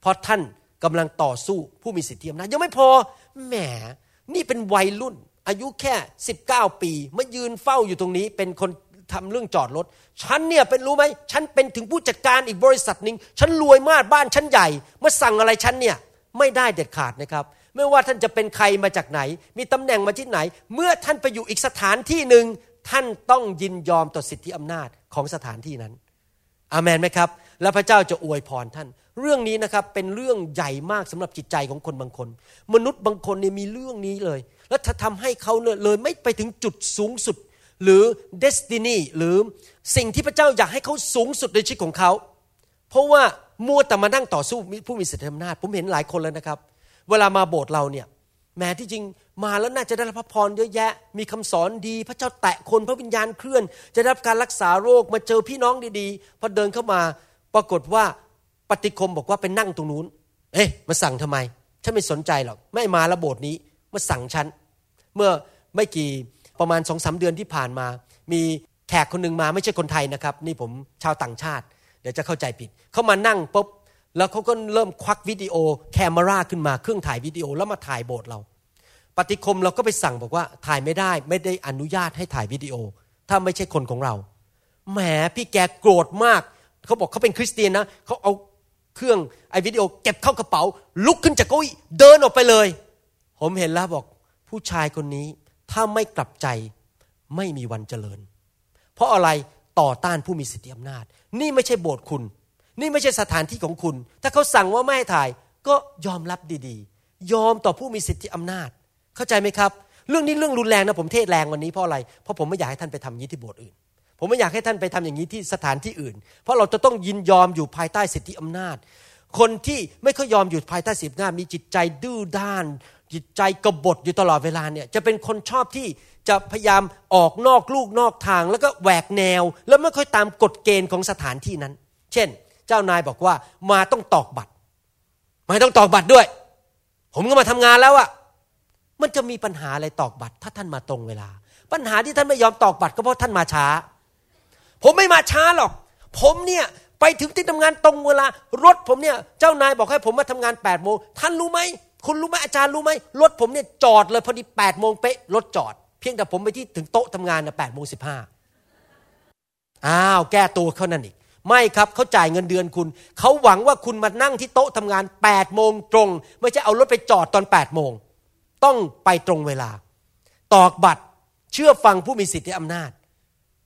เพราะท่านกำลังต่อสู้ผู้มีสิทธิอำนาจยังไม่พอแหมนี่เป็นวัยรุ่น อายุแค่ 19 ปีมายืนเฝ้าอยู่ตรงนี้ เป็นคน ทำเรื่องจอดรถ ฉันเนี่ยเป็นรู้ไหม ฉันเป็นถึงผู้จัดการอีกบริษัทหนึ่ง ฉันรวยมากบ้านฉันใหญ่ มาสั่งอะไรฉันเนี่ยไม่ได้เด็ดขาดนะครับ ไม่ว่าท่านจะเป็นใครมาจากไหน มีตำแหน่งมาที่ไหน เมื่อท่านไปอยู่อีกสถานที่หนึ่งท่านต้องยินยอมต่อสิทธิอำนาจของสถานที่นั้น อามันไหมครับ แล้วพระเจ้าจะอวยพรท่าน เรื่องนี้นะครับเป็นเรื่องใหญ่มากสำหรับจิตใจของคนบางคน มนุษย์บางคนเนี่ยมีเรื่องนี้เลย แล้วถ้าทำให้เขาเลยไม่ไปถึงจุดสูงสุด หรือเดสตินีหรือสิ่งที่พระเจ้าอยากให้เขาสูงสุดในชีวิตของเขา เพราะว่ามัวแต่มานั่งต่อสู้ผู้มีสิทธิอำนาจ ผมเห็นหลายคนแล้วนะครับ เวลามาโบสถ์เราเนี่ยแม้ที่จริงมาแล้วน่าจะได้รับพระพรเยอะแยะ มีคำสอนดี พระเจ้าแตะคนพระวิญญาณเคลื่อน จะได้รับการรักษาโรคมาเจอพี่น้องดีๆพอเดินเข้ามา ปรากฏว่าปฏิคมบอกว่าเป็นนั่งตรงนู้น เอ๊ะมาสั่งทำไมฉันไม่สนใจหรอกไม่มาละโบสถ์นี้มาสั่งฉันเมื่อไม่กี่ ประมาณสองสาเดือนที่ผ่านมา มีแขกคนหนึ่งมาไม่ใช่คนไทยนะครับ นี่ผมชาวต่างชาติ เดี๋ยวจะเข้าใจผิด เขามานั่งปุ๊บแล้วเขาก็เริ่มควักวิดีโอแคมราขึ้นมาเครื่องถ่ายวิดีโอแล้วมาถ่ายโบสถ์เรา ปฏิคมเราก็ไปสั่งบอกว่าถ่ายไม่ได้ไม่ได้อนุญาตให้ถ่ายวิดีโอ ถ้าไม่ใช่คนของเราแหมพี่แกโกรธมาก เขาบอกเขาเป็นคริสเตียนนะเขาเอาเครื่องไอ้วิดีโอเก็บเข้ากระเป๋า ลุกขึ้นจากเก้าอี้เดินออกไปเลย ผมเห็นแล้วบอกผู้ชายคนนี้ ถ้าไม่กลับใจไม่มีวันเจริญ เพราะอะไรต่อต้านผู้มีสิทธิอำนาจ นี่ไม่ใช่โบสถ์คุณ นี่ไม่ใช่สถานที่ของคุณ ถ้าเขาสั่งว่าไม่ให้ถ่ายก็ยอมรับดีๆ ยอมต่อผู้มีสิทธิอำนาจ เข้าใจไหมครับ เรื่องนี้เรื่องรุนแรงนะผมเทศแรงวันนี้เพราะอะไร เพราะผมไม่อยากให้ท่านไปทำยี่ที่โบสถ์อื่น ผมไม่อยากให้ท่านไปทำอย่างนี้ที่สถานที่อื่น เพราะเราจะต้องยินยอมอยู่ภายใต้สิทธิอำนาจ คนที่ไม่ค่อยยอมอยู่ภายใต้สิทธิอำนาจมีจิตใจดื้อด้าน จิตใจกบฏอยู่ตลอดเวลาเนี่ยจะเป็นคนชอบที่จะพยายามออกนอกลูกนอกทาง แล้วก็แหวกแนว แล้วไม่ค่อยตามกฎเกณฑ์ของสถานที่นั้น เช่น เจ้านายบอกว่ามาต้องตอกบัตรไม่ต้องตอกบัตรด้วย ผมก็มาทำงานแล้วอะมันจะมีปัญหาอะไรตอกบัตร ถ้าท่านมาตรงเวลา ปัญหาที่ท่านไม่ยอมตอกบัตรก็เพราะท่านมาช้า ผมไม่มาช้าหรอก ผมเนี่ยไปถึงที่ทำงานตรงเวลารถผมเนี่ยเจ้านายบอกให้ผมมาทำงาน8ปดโมงท่านรู้ไหม คุณรู้ไหมอาจารย์รู้ไหมรถผมเนี่ยจอดเลยพอดี8ปดโมงเป๊ะรถจอด เพียงแต่ผมไปที่ถึงโต๊ะทำงานนะแปดโมงสิบห้าอ้าวแก้ตัวเขานั่นอีก ไม่ครับเขาจ่ายเงินเดือนคุณ เขาหวังว่าคุณมานั่งที่โต๊ะทำงานแปดโมงตรง ไม่ใช่เอารถไปจอดตอนแปดโมงต้องไปตรงเวลา ตอกบัตรเชื่อฟังผู้มีสิทธิอำนาจ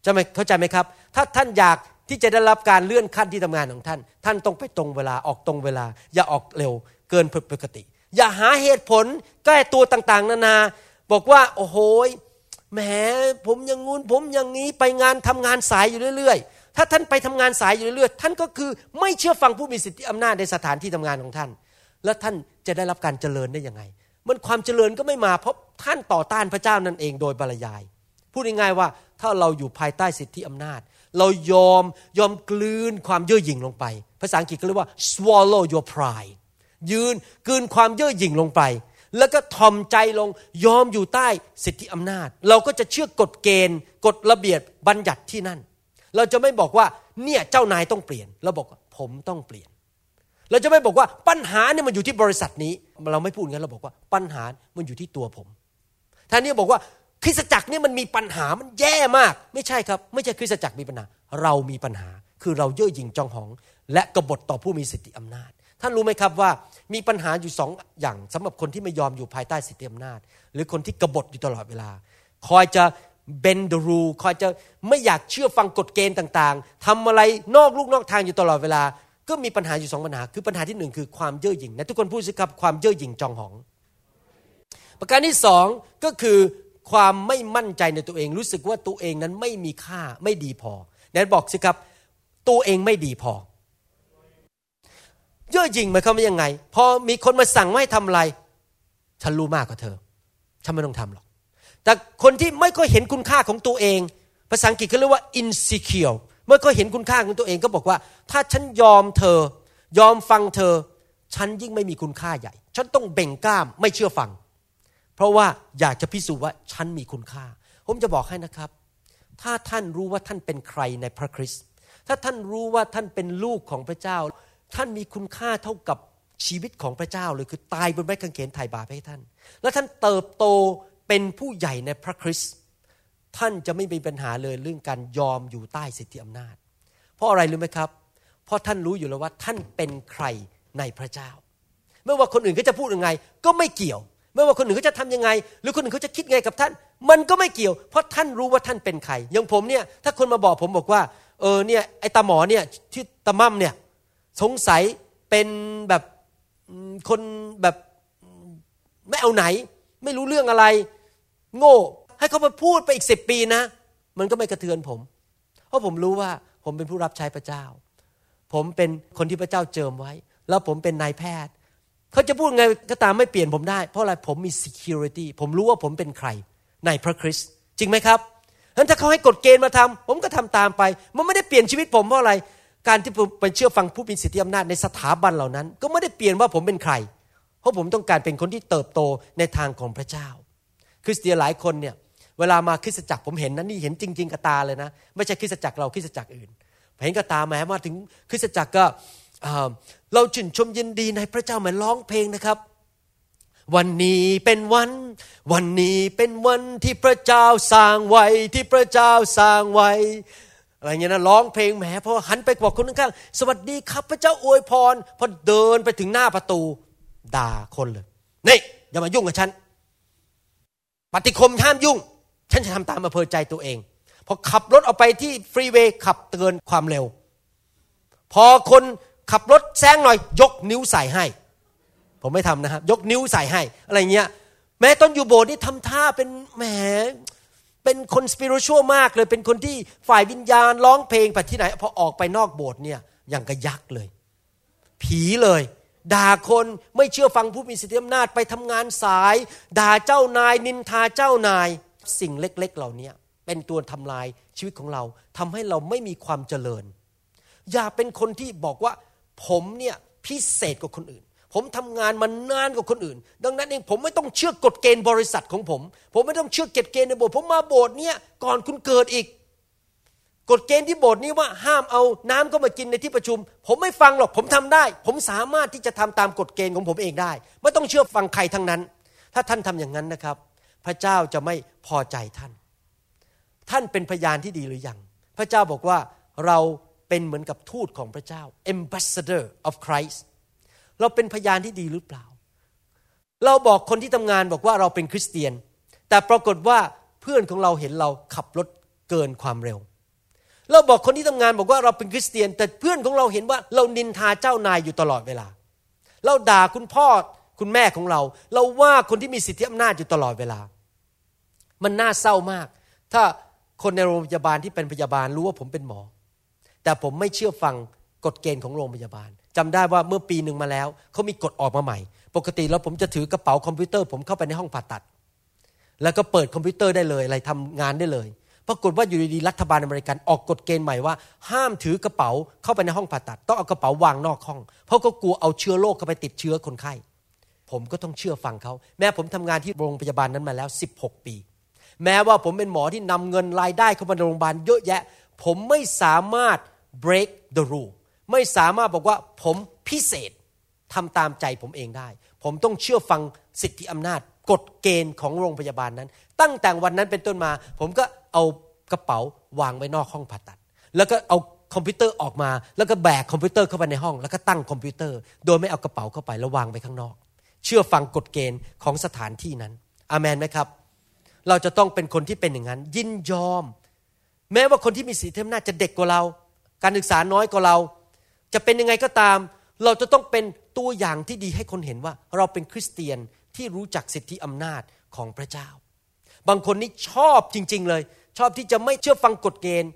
จะไหมเข้าใจไหมครับ ถ้าท่านอยากที่จะได้รับการเลื่อนขั้นที่ทำงานของท่าน ท่านต้องไปตรงเวลาออกตรงเวลา อย่าออกเร็วเกินผิดปกติ อย่าหาเหตุผลแก้ตัวต่างๆ นานา บอกว่า โอ้โหแหมผมยังงูนผมอย่างนี้ไปงานทำงานสายอยู่เรื่อย ๆ ถ้าท่านไปทำงานสายอยู่เรื่อยๆ ท่านก็คือไม่เชื่อฟังผู้มีสิทธิอำนาจในสถานที่ทำงานของท่าน แล้วท่านจะได้รับการเจริญได้ยังไง มันความเจริญก็ไม่มาเพราะท่านต่อต้านพระเจ้านั่นเองโดยบรรยาย พูดง่ายๆว่าถ้าเราอยู่ภายใต้สิทธิอำนาจ เรายอมยอมกลืนความเย่อหยิ่งลงไป ภาษาอังกฤษก็เรียกว่า swallow your pride ยืนกืนความเย่อหยิ่งลงไป แล้วก็ทอมใจลงยอมอยู่ใต้สิทธิอำนาจ เราก็จะเชื่อกฎเกณฑ์กฎระเบียบบัญญัติที่นั่น เราจะไม่บอกว่าเนี่ยเจ้านายต้องเปลี่ยนเราบอกผมต้องเปลี่ยน เราจะไม่บอกว่าปัญหาเนี่ยมันอยู่ที่บริษัทนี้ เราไม่พูดงั้นเราบอกว่าปัญหามันอยู่ที่ตัวผมท่านนี้บอกว่าคริสตจักรนี่ยมันมีปัญหามันแย่มาก ไม่ใช่ครับ ไม่ใช่คริสตจักรมีปัญหา เรามีปัญหาคือเราเย่อหยิ่งจองหอง และกบฏต่อผู้มีสิทธิอำนาจ ท่านรู้ไหมครับว่ามีปัญหาอยู่สองอย่างสำหรับคนที่ไม่ยอมอยู่ภายใต้สิทธิอำนาจ หรือคนที่กบฏอยู่ตลอดเวลา คอยจะเบนดรูคอยจะไม่อยากเชื่อฟังกฎเกณฑ์ต่างๆทำอะไรนอกลูกนอกทางอยู่ตลอดเวลา ก็มีปัญหาอยู่สองปัญหา คือปัญหาที่หนึ่งคือความเย่อหยิ่งนะทุกคนพูดสิครับความเย่อหยิ่งจองหอง ประการที่สองก็คือความไม่มั่นใจในตัวเอง รู้สึกว่าตัวเองนั้นไม่มีค่าไม่ดีพอแนนบอกสิครับ ตัวเองไม่ดีพอ เย่อหยิ่งหมายความว่ายังไง พอมีคนมาสั่งให้ทำอะไร ฉันรู้มากกว่าเธอ ฉันไม่ต้องทำหรอก แต่คนที่ไม่ค่อยเห็นคุณค่าของตัวเอง ภาษาอังกฤษเขาเรียกว่า insecure เมื่อก็เห็นคุณค่าของตัวเองก็บอกว่า ถ้าฉันยอมเธอ ยอมฟังเธอ ฉันยิ่งไม่มีคุณค่าใหญ่ ฉันต้องเบ่งกล้ามไม่เชื่อฟัง เพราะว่าอยากจะพิสูจน์ว่าฉันมีคุณค่า ผมจะบอกให้นะครับ ถ้าท่านรู้ว่าท่านเป็นใครในพระคริสต์ถ้าท่านรู้ว่าท่านเป็นลูกของพระเจ้า ท่านมีคุณค่าเท่ากับชีวิตของพระเจ้าเลยคือตายบนไม้กางเขนไถ่บาปให้ท่าน แล้วท่านเติบโตเป็นผู้ใหญ่ในพระคริสต์ท่านจะไม่มีปัญหาเลยเรื่องการยอมอยู่ใต้สิทธิอำนาจ เพราะอะไรรู้ไหมครับ เพราะท่านรู้อยู่แล้วว่าท่านเป็นใครในพระเจ้า ไม่ว่าคนอื่นเขาจะพูดยังไง ก็ไม่เกี่ยว ไม่ว่าคนอื่นเขาจะทํำยังไง หรือคนอื่นเขาจะคิดไงกับท่าน มันก็ไม่เกี่ยว เพราะท่านรู้ว่าท่านเป็นใครอย่างผมเนี่ยถ้าคนมาบอกผมบอกว่าเออเนี่ยไอ้ตาหมอเนี่ยที่ตามั่มเนี่ย สงสัยเป็นแบบคนแบบไม่เอาไหน ไม่รู้เรื่องอะไร โง่ ให้เขามาพูดไปอีกสิบปีนะ มันก็ไม่กระเทือนผม เพราะผมรู้ว่าผมเป็นผู้รับใช้พระเจ้า ผมเป็นคนที่พระเจ้าเจิมไว้ แล้วผมเป็นนายแพทย์ เขาจะพูดไงก็ตามไม่เปลี่ยนผมได้ เพราะอะไรผมมี security ผมรู้ว่าผมเป็นใครในพระคริสต์จริงไหมครับฉะนั้นถ้าเขาให้กฎเกณฑ์มาทำผมก็ทำตามไป มันไม่ได้เปลี่ยนชีวิตผมเพราะอะไร การที่ผมไปเชื่อฟังผู้มีสิทธิอำนาจในสถาบันเหล่านั้น ก็ไม่ได้เปลี่ยนว่าผมเป็นใคร เพราะผมต้องการเป็นคนที่เติบโตในทางของพระเจ้า คริสเตียนหลายคนเนี่ยเวลามาคริสตจักรผมเห็นนะนี่เห็นจริง ๆกับตาเลยนะ ไม่ใช่คริสตจักรเราคริสตจักรอื่นเห็นกับตาแม้มาถึงคริสตจักรก็เราชื่นชมยินดีในพระเจ้าเหมือนร้องเพลงนะครับ วันนี้เป็นวัน วันนี้เป็นวันที่พระเจ้าสร้างไว้ที่พระเจ้าสร้างไว้ อะไรเงี้ยนะร้องเพลงแหมพอหันไปบอกคนข้างๆสวัสดีครับพระเจ้าอวยพรพอเดินไปถึงหน้าประตู ด่าคนเลยนี่อย่ามายุ่งกับฉัน ปฏิคมห้ามยุ่ง ฉันจะทำตามอำเภอใจตัวเอง พอขับรถออกไปที่ฟรีเวย์ขับเกินความเร็ว พอคนขับรถแซงหน่อย ยกนิ้วใส่ให้ ผมไม่ทำนะครับ ยกนิ้วใส่ให้ อะไรเงี้ย แม้ตอนอยู่โบสถ์นี่ทำท่าเป็นแหม เป็นคนสปิริตชั่วมากเลย เป็นคนที่ฝ่ายวิญญาณร้องเพลงไปที่ไหนพอออกไปนอกโบสถ์เนี่ยอย่างกระยักเลย ผีเลยด่าคนไม่เชื่อฟังผู้มีสิทธิอำนาจไปทำงานสาย ด่าเจ้านายนินทาเจ้านาย สิ่งเล็กๆเหล่านี้เป็นตัวทำลายชีวิตของเราทำให้เราไม่มีความเจริญ อย่าเป็นคนที่บอกว่า ผมเนี่ยพิเศษกว่าคนอื่น ผมทำงานมานานกว่าคนอื่น ดังนั้นเองผมไม่ต้องเชื่อกฎเกณฑ์บริษัทของผม ผมไม่ต้องเชื่อกฎเกณฑ์ในโบสถ์ผมมาโบสถ์เนี่ยก่อนคุณเกิดอีกกฎเกณฑ์ที่โบสถ์นี้ว่าห้ามเอาน้ำก็มากินในที่ประชุม ผมไม่ฟังหรอกผมทำได้ ผมสามารถที่จะทำตามกฎเกณฑ์ของผมเองได้ ไม่ต้องเชื่อฟังใครทั้งนั้น ถ้าท่านทำอย่างนั้นนะครับ พระเจ้าจะไม่พอใจท่าน ท่านเป็นพยานที่ดีหรือยัง พระเจ้าบอกว่าเราเป็นเหมือนกับทูตของพระเจ้า ambassador of Christ เราเป็นพยานที่ดีหรือเปล่า เราบอกคนที่ทำงานบอกว่าเราเป็นคริสเตียน แต่ปรากฏว่าเพื่อนของเราเห็นเราขับรถเกินความเร็ว เราบอกคนที่ทำงานบอกว่าเราเป็นคริสเตียน แต่เพื่อนของเราเห็นว่าเรานินทาเจ้านายอยู่ตลอดเวลา เราด่าคุณพ่อคุณแม่ของเรา เราว่าคนที่มีสิทธิอำนาจอยู่ตลอดเวลา มันน่าเศร้ามาก ถ้าคนในโรงพยาบาลที่เป็นพยาบาลรู้ว่าผมเป็นหมอ แต่ผมไม่เชื่อฟังกฎเกณฑ์ของโรงพยาบาล จำได้ว่าเมื่อปีหนึ่งมาแล้วเขามีกฎออกมาใหม่ ปกติแล้วผมจะถือกระเป๋าคอมพิวเตอร์ผมเข้าไปในห้องผ่าตัด แล้วก็เปิดคอมพิวเตอร์ได้เลยอะไรทำงานได้เลยปรากฏว่าอยู่ดีๆรัฐบาลอเมริกันออกกฎเกณฑ์ใหม่ว่า ห้ามถือกระเป๋าเข้าไปในห้องผ่าตัด ต้องเอากระเป๋าวางนอกห้อง เพราะก็กลัวเอาเชื้อโรคเข้าไปติดเชื้อคนไข้ ผมก็ต้องเชื่อฟังเขา แม้ผมทำงานที่โรงพยาบาลนั้นมาแล้ว 16 ปี แม้ว่าผมเป็นหมอที่นำเงินรายได้เข้ามาในโรงพยาบาลเยอะแยะ ผมไม่สามารถ break the rule ไม่สามารถบอกว่าผมพิเศษทำตามใจผมเองได้ ผมต้องเชื่อฟังสิทธิอำนาจกฎเกณฑ์ของโรงพยาบาลนั้น ตั้งแต่วันนั้นเป็นต้นมา ผมก็เอากระเป๋าวางไว้นอกห้องผ่าตัด แล้วก็เอาคอมพิวเตอร์ออกมา แล้วก็แบกคอมพิวเตอร์เข้าไปในห้อง แล้วก็ตั้งคอมพิวเตอร์ โดยไม่เอากระเป๋าเข้าไปแล้ววางไว้ข้างนอก เชื่อฟังกฎเกณฑ์ของสถานที่นั้นอาเมนไหมครับ เราจะต้องเป็นคนที่เป็นอย่างนั้น ยินยอม แม้ว่าคนที่มีสิทธิอำนาจจะเด็กกว่าเรา การศึกษาน้อยกว่าเรา จะเป็นยังไงก็ตาม เราจะต้องเป็นตัวอย่างที่ดีให้คนเห็นว่า เราเป็นคริสเตียนที่รู้จักสิทธิอำนาจของพระเจ้า บางคนนี่ชอบจริง ๆ เลย ชอบที่จะไม่เชื่อฟังกฎเกณฑ์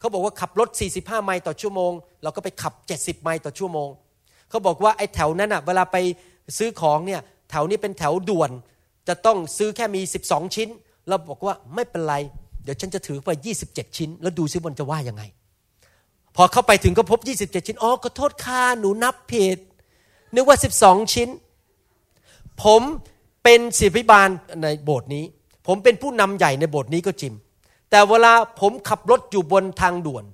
เขาบอกว่าขับรถ 45 ไมล์ต่อชั่วโมง เราก็ไปขับ 70 ไมล์ต่อชั่วโมง เขาบอกว่าไอ้แถวนั้นอะเวลาไปซื้อของเนี่ยแถวนี้เป็นแถวด่วน จะต้องซื้อแค่มี 12 ชิ้น เราบอกว่าไม่เป็นไร เดี๋ยวฉันจะถือไป 27 ชิ้น แล้วดูซิมันจะว่ายังไง พอเข้าไปถึงก็พบ 27 ชิ้น อ๋อขอโทษค่ะหนูนับผิด นึกว่า 12 ชิ้น ผมเป็นศิบิบาลในโบสถ์นี้ ผมเป็นผู้นำใหญ่ในโบสถ์นี้ก็จริง แต่เวลาผมขับรถอยู่บนทางด่วน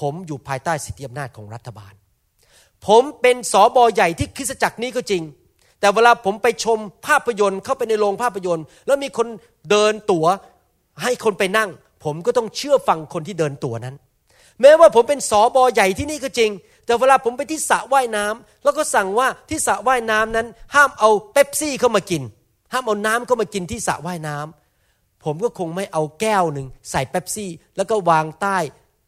ผมอยู่ภายใต้สิทธิอำนาจของรัฐบาล ผมเป็นสอบอใหญ่ที่คริสตจักรนี้ก็จริง แต่เวลาผมไปชมภาพยนตร์เข้าไปในโรงภาพยนตร์ แล้วมีคนเดินตั๋วให้คนไปนั่ง ผมก็ต้องเชื่อฟังคนที่เดินตั๋วนั้น แม้ว่าผมเป็นสอบอใหญ่ที่นี่ก็จริง แต่เวลาผมไปที่สระว่ายน้ำแล้วก็สั่งว่าที่สระว่ายน้ำนั้น ห้ามเอาเป๊ปซี่เข้ามากิน ห้ามเอาน้ำเข้ามากินที่สระว่ายน้ำผมก็คงไม่เอาแก้วหนึ่งใส่เป๊ปซี่ แล้วก็วางใต้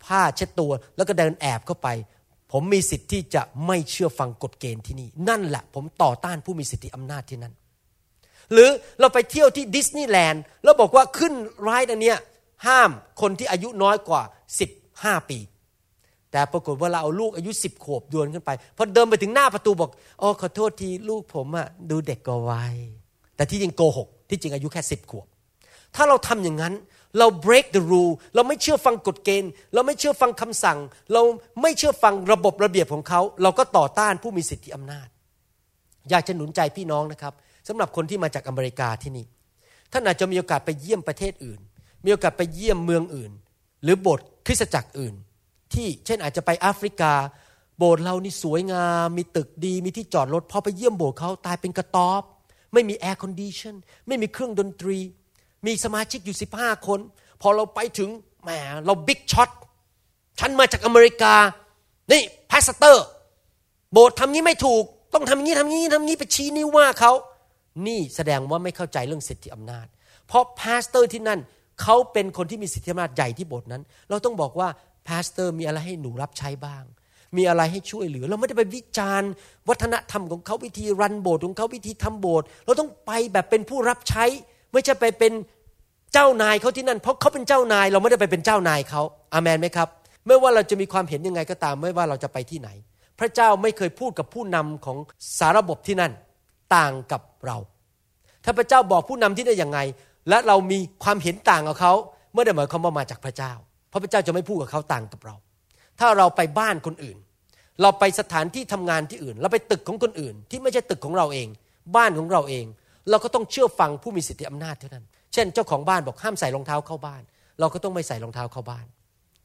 ผ้าเช็ดตัว แล้วก็เดินแอบเข้าไป ผมมีสิทธิ์ที่จะไม่เชื่อฟังกฎเกณฑ์ที่นี่ นั่นแหละผมต่อต้านผู้มีสิทธิอำนาจที่นั่นหรือเราไปเที่ยวที่ดิสนีย์แลนด์แล้วบอกว่าขึ้นร้ายอันเนี้ยห้ามคนที่อายุน้อยกว่า 15ปี แต่ปรากฏว่าเราเอาลูกอายุสิบขวบดวนขึ้นไปพอเดินไปถึงหน้าประตูบอกอ๋อขอโทษทีลูกผมอะดูเด็กกว่าวัยแต่ที่จริงโกหกที่จริงอายุแค่สิบขวบ ถ้าเราทำอย่างนั้นเรา break the rule เราไม่เชื่อฟังกฎเกณฑ์ เราไม่เชื่อฟังคำสั่ง เราไม่เชื่อฟังระบบระเบียบของเขา เราก็ต่อต้านผู้มีสิทธิอำนาจ อยากจะหนุนใจพี่น้องนะครับสำหรับคนที่มาจากอเมริกาที่นี่ท่านอาจจะมีโอกาสไปเยี่ยมประเทศอื่น มีโอกาสไปเยี่ยมเมืองอื่น หรือโบสถ์ คริสตจักรอื่น ที่เช่นอาจจะไปแอฟริกา โบสถ์เรานี่สวยงาม มีตึกดีมีที่จอดรถพอไปเยี่ยมโบสถ์เขาตายเป็นกระต๊อบ ไม่มี air condition ไม่มีเครื่องดนตรี มีสมาชิกอยู่สิบห้าคน พอเราไปถึงแหมเรา big shot ฉันมาจากอเมริกา นี่ pastor โบสถ์ทำนี้ไม่ถูก ต้องทำงนี้ทำงนี้ทำงนี้ไปชี้นิ้วว่าเขานี่แสดงว่าไม่เข้าใจเรื่องสิทธิอำนาจ เพราะ pastor ที่นั่น เขาเป็นคนที่มีสิทธิอำนาจใหญ่ที่โบสถ์นั้น เราต้องบอกว่า pastor มีอะไรให้หนูรับใช้บ้าง มีอะไรให้ช่วยเหลือ เราไม่ได้ไปวิจารณ์ วัฒนธรรมของเขาวิธี run โบสถ์ของเขาวิธีทำโบสถ์เราต้องไปแบบเป็นผู้รับใช้ ไม่ใช่ไปเป็นเจ้านายเขาที่นั่น เพราะเขาเป็นเจ้านาย เราไม่ได้ไปเป็นเจ้านายเขาอามันไหมครับไม่ว่าเราจะมีความเห็นยังไงก็ตามไม่ว่าเราจะไปที่ไหน พระเจ้าไม่เคยพูดกับผู้นำของสารบบที่นั่น ต่างกับเรา ถ้าพระเจ้าบอกผู้นำที่ได้อย่างไง และเรามีความเห็นต่างกับเขาเมื่อได้หมายความว่ามาจากพระเจ้า เพราะพระเจ้าจะไม่พูดกับเขาต่างกับเรา ถ้าเราไปบ้านคนอื่น เราไปสถานที่ทำงานที่อื่น เราไปตึกของคนอื่น ที่ไม่ใช่ตึกของเราเอง บ้านของเราเอง เราก็ต้องเชื่อฟังผู้มีสิทธิอำนาจเท่านั้น เช่น เจ้าของบ้านบอกห้ามใส่รองเท้าเข้าบ้าน เราก็ต้องไม่ใส่รองเท้าเข้าบ้าน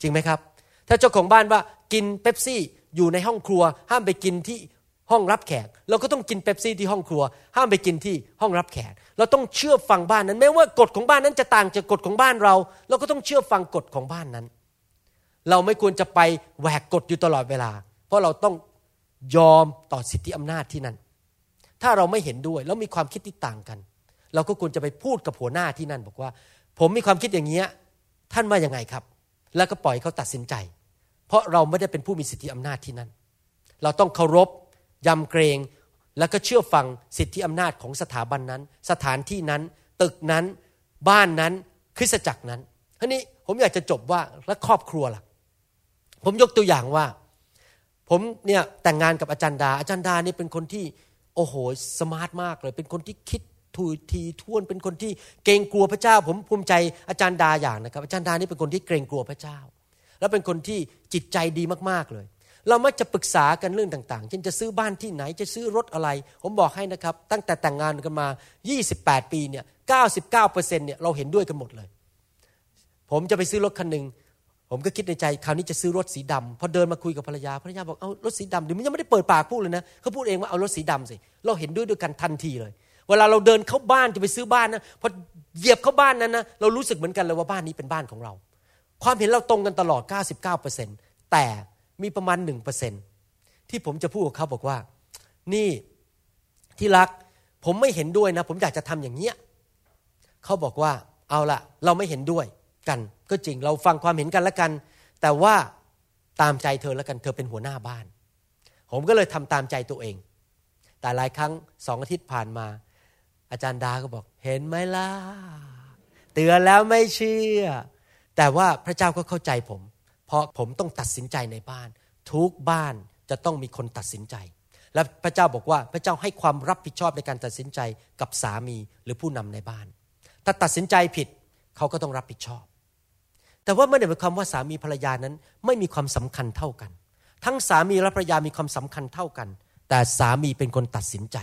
จริงไหมครับ ถ้าเจ้าของบ้านว่ากินเป๊ปซี่อยู่ในห้องครัวห้ามไปกินที่ ห้องรับแขก เราก็ต้องกินเป๊ปซี่ที่ห้องครัว ห้ามไปกินที่ห้องรับแขก เราต้องเชื่อฟังบ้านนั้นแม้ว่ากฎของบ้านนั้นจะต่างจากกฎของบ้านเรา เราก็ต้องเชื่อฟังกฎของบ้านนั้น เราไม่ควรจะไปแหวกกฎอยู่ตลอดเวลา เพราะเราต้องยอมต่อสิทธิอำนาจที่นั่น ถ้าเราไม่เห็นด้วยแล้วมีความคิดที่ต่างกัน เราก็ควรจะไปพูดกับหัวหน้าที่นั่น บอกว่า ผมมีความคิดอย่างเงี้ยท่านว่ายังไงครับ แล้วก็ปล่อยเขาตัดสินใจ เพราะเราไม่ได้เป็นผู้มีสิทธิอำนาจที่นั่น เราต้องเคารพ ยำเกรงแล้วก็เชื่อฟังสิทธิอำนาจของสถาบันนั้น สถานที่นั้น ตึกนั้น บ้านนั้นคริสตจักรนั้นทีนี้ผมอยากจะจบว่าแล้วครอบครัวล่ะ ผมยกตัวอย่างว่า ผมเนี่ยแต่งงานกับอาจารย์ดา อาจารย์ดาเนี่ยเป็นคนที่โอ้โหสมาร์ทมากเลย เป็นคนที่คิดทุทีท่วนเป็นคนที่เกรงกลัวพระเจ้า ผมภูมิใจอาจารย์ดาอย่างนะครับ อาจารย์ดานี่เป็นคนที่เกรงกลัวพระเจ้า แล้วเป็นคนที่จิตใจดีมากๆเลย เรามักจะปรึกษากันเรื่องต่างๆเช่นจะซื้อบ้านที่ไหนจะซื้อรถอะไร ผมบอกให้นะครับ ตั้งแต่แต่งงานกันมา 28 ปีเนี่ย99%เนี่ยเราเห็นด้วยกันหมดเลย ผมจะไปซื้อรถคันหนึ่งผมก็คิดในใจคราวนี้จะซื้อรถสีดำพอเดินมาคุยกับภรรยาภรรยาบอกเอารถสีดำเดี๋ยวมันยังไม่ได้เปิดปากพูดเลยนะเขาพูดเองว่าเอารถสีดำสิเราเห็นด้วยด้วยกันทันทีเลย เวลาเราเดินเข้าบ้านจะไปซื้อบ้านนะพอเหยียบเข้าบ้านนั้นนะเรารู้สึกเหมือนกันเลยว่าบ้านนี้เป็นบ้านของเรา ความเห็นเราตรงกันตลอด 99%แต่ มีประมาณ1%ที่ผมจะพูดกับเขาบอกว่า นี่ที่รักผมไม่เห็นด้วยนะ ผมอยากจะทำอย่างเนี้ยเขาบอกว่าเอาละเราไม่เห็นด้วยกัน ก็จริงเราฟังความเห็นกันแล้วกัน แต่ว่าตามใจเธอแล้วกันเธอเป็นหัวหน้าบ้าน ผมก็เลยทำตามใจตัวเอง แต่หลายครั้งสองอาทิตย์ผ่านมา อาจารย์ดาก็บอก เห็นไหมล่ะเตือนแล้วไม่เชื่อ แต่ว่าพระเจ้าก็เข้าใจผม เพราะผมต้องตัดสินใจในบ้าน ทุกบ้านจะต้องมีคนตัดสินใจ และพระเจ้าบอกว่าพระเจ้าให้ความรับผิดชอบในการตัดสินใจกับสามีหรือผู้นำในบ้าน ถ้าตัดสินใจผิดเขาก็ต้องรับผิดชอบ แต่ว่าไม่ได้หมายความว่าสามีภรรยานั้นไม่มีความสำคัญเท่ากัน ทั้งสามีและภรรยามีความสำคัญเท่ากัน แต่สามีเป็นคนตัดสินใจ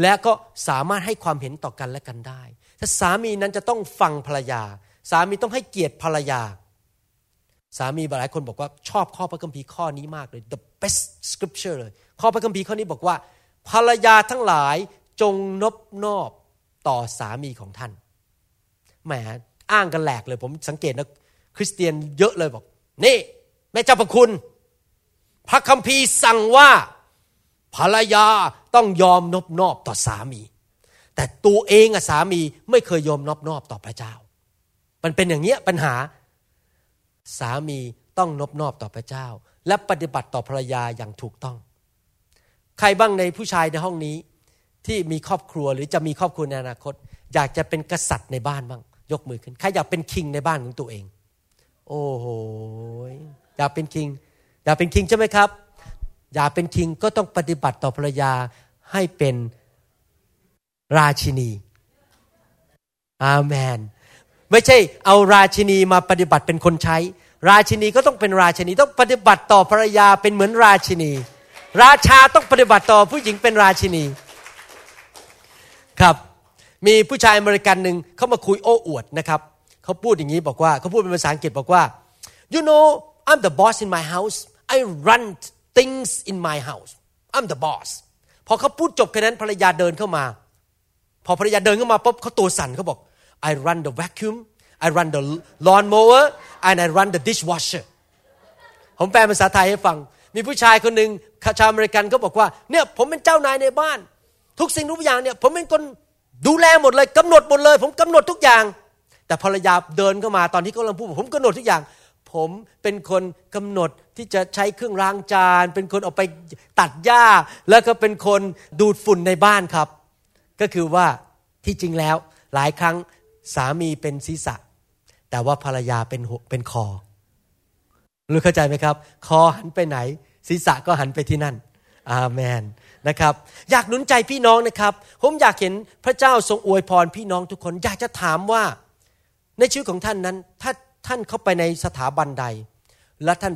และก็สามารถให้ความเห็นต่อกันและกันได้ถ้าสามีนั้นจะต้องฟังภรรยา สามีต้องให้เกียรติภรรยา สามีหลายคนบอกว่าชอบข้อพระคัมภีร์ข้อนี้มากเลย the best scripture เลย ข้อพระคัมภีร์ข้อนี้บอกว่า ภรรยาทั้งหลายจงนบนอบต่อสามีของท่านแหมอ้างกันแหลกเลย ผมสังเกตนะคริสเตียนเยอะเลยบอก นี่แม่เจ้าประคุณ พระคัมภีร์สั่งว่าภรรยาต้องยอมนบนอบต่อสามี แต่ตัวเองอะสามีไม่เคยยอมนบนอบต่อพระเจ้า มันเป็นอย่างเนี้ยปัญหา สามีต้องนบนอบต่อพระเจ้า และปฏิบัติต่อภรรยาอย่างถูกต้อง ใครบ้างในผู้ชายในห้องนี้ที่มีครอบครัวหรือจะมีครอบครัวในอนาคต อยากจะเป็นกษัตริย์ในบ้านบ้างยกมือขึ้นใครอยากเป็นคิงในบ้านของตัวเอง โอ้โหอยากเป็นคิงอยากเป็นคิงใช่ไหมครับ อยากเป็นคิงก็ต้องปฏิบัติต่อภรรยาให้เป็นราชินี อาเมน ไม่ใช่เอาราชินีมาปฏิบัติเป็นคนใช้ ราชินีก็ต้องเป็นราชินีต้องปฏิบัติต่อภรรยาเป็นเหมือนราชินี ราชาต้องปฏิบัติต่อผู้หญิงเป็นราชินี ครับ มีผู้ชายอเมริกันหนึ่งเขามาคุยโอ้อวดนะครับเขาพูดอย่างนี้บอกว่าเขาพูดเป็นภาษาอังกฤษบอกว่า you know I'm the boss in my house I run things in my house I'm the boss พอเขาพูดจบแค่นั้นภรรยาเดินเข้ามา พอภรรยาเดินเข้ามาปุ๊บเขาตัวสั่นเขาบอก I run the vacuum I run the lawn mower and I run the dishwasher ผมแปลภาษาไทยให้ฟัง มีผู้ชายคนหนึ่งชาวอเมริกันเขาบอกว่า เนี่ยผมเป็นเจ้านายในบ้าน ทุกสิ่งทุกอย่างเนี่ย ผมเป็นคนดูแลหมดเลยกำหนดหมดเลย ผมกำหนดทุกอย่าง แต่ภรรยาเดินเข้ามาตอนที่เขากำลังพูดผมกำหนดทุกอย่าง ผมเป็นคนกำหนดที่จะใช้เครื่องล้างจาน เป็นคนออกไปตัดหญ้า แล้วก็เป็นคนดูดฝุ่นในบ้านครับ ก็คือว่าที่จริงแล้วหลายครั้งสามีเป็นศีรษะ แต่ว่าภรรยาเป็นเป็นคอรู้เข้าใจไหมครับ คอหันไปไหน ศีรษะก็หันไปที่นั่น อาเมนนะครับ อยากหนุนใจพี่น้องนะครับ ผมอยากเห็นพระเจ้าทรงอวยพรพี่น้องทุกคน อยากจะถามว่าในชีวิตของท่านนั้น ถ้าท่านเข้าไปในสถาบันใด และท่าน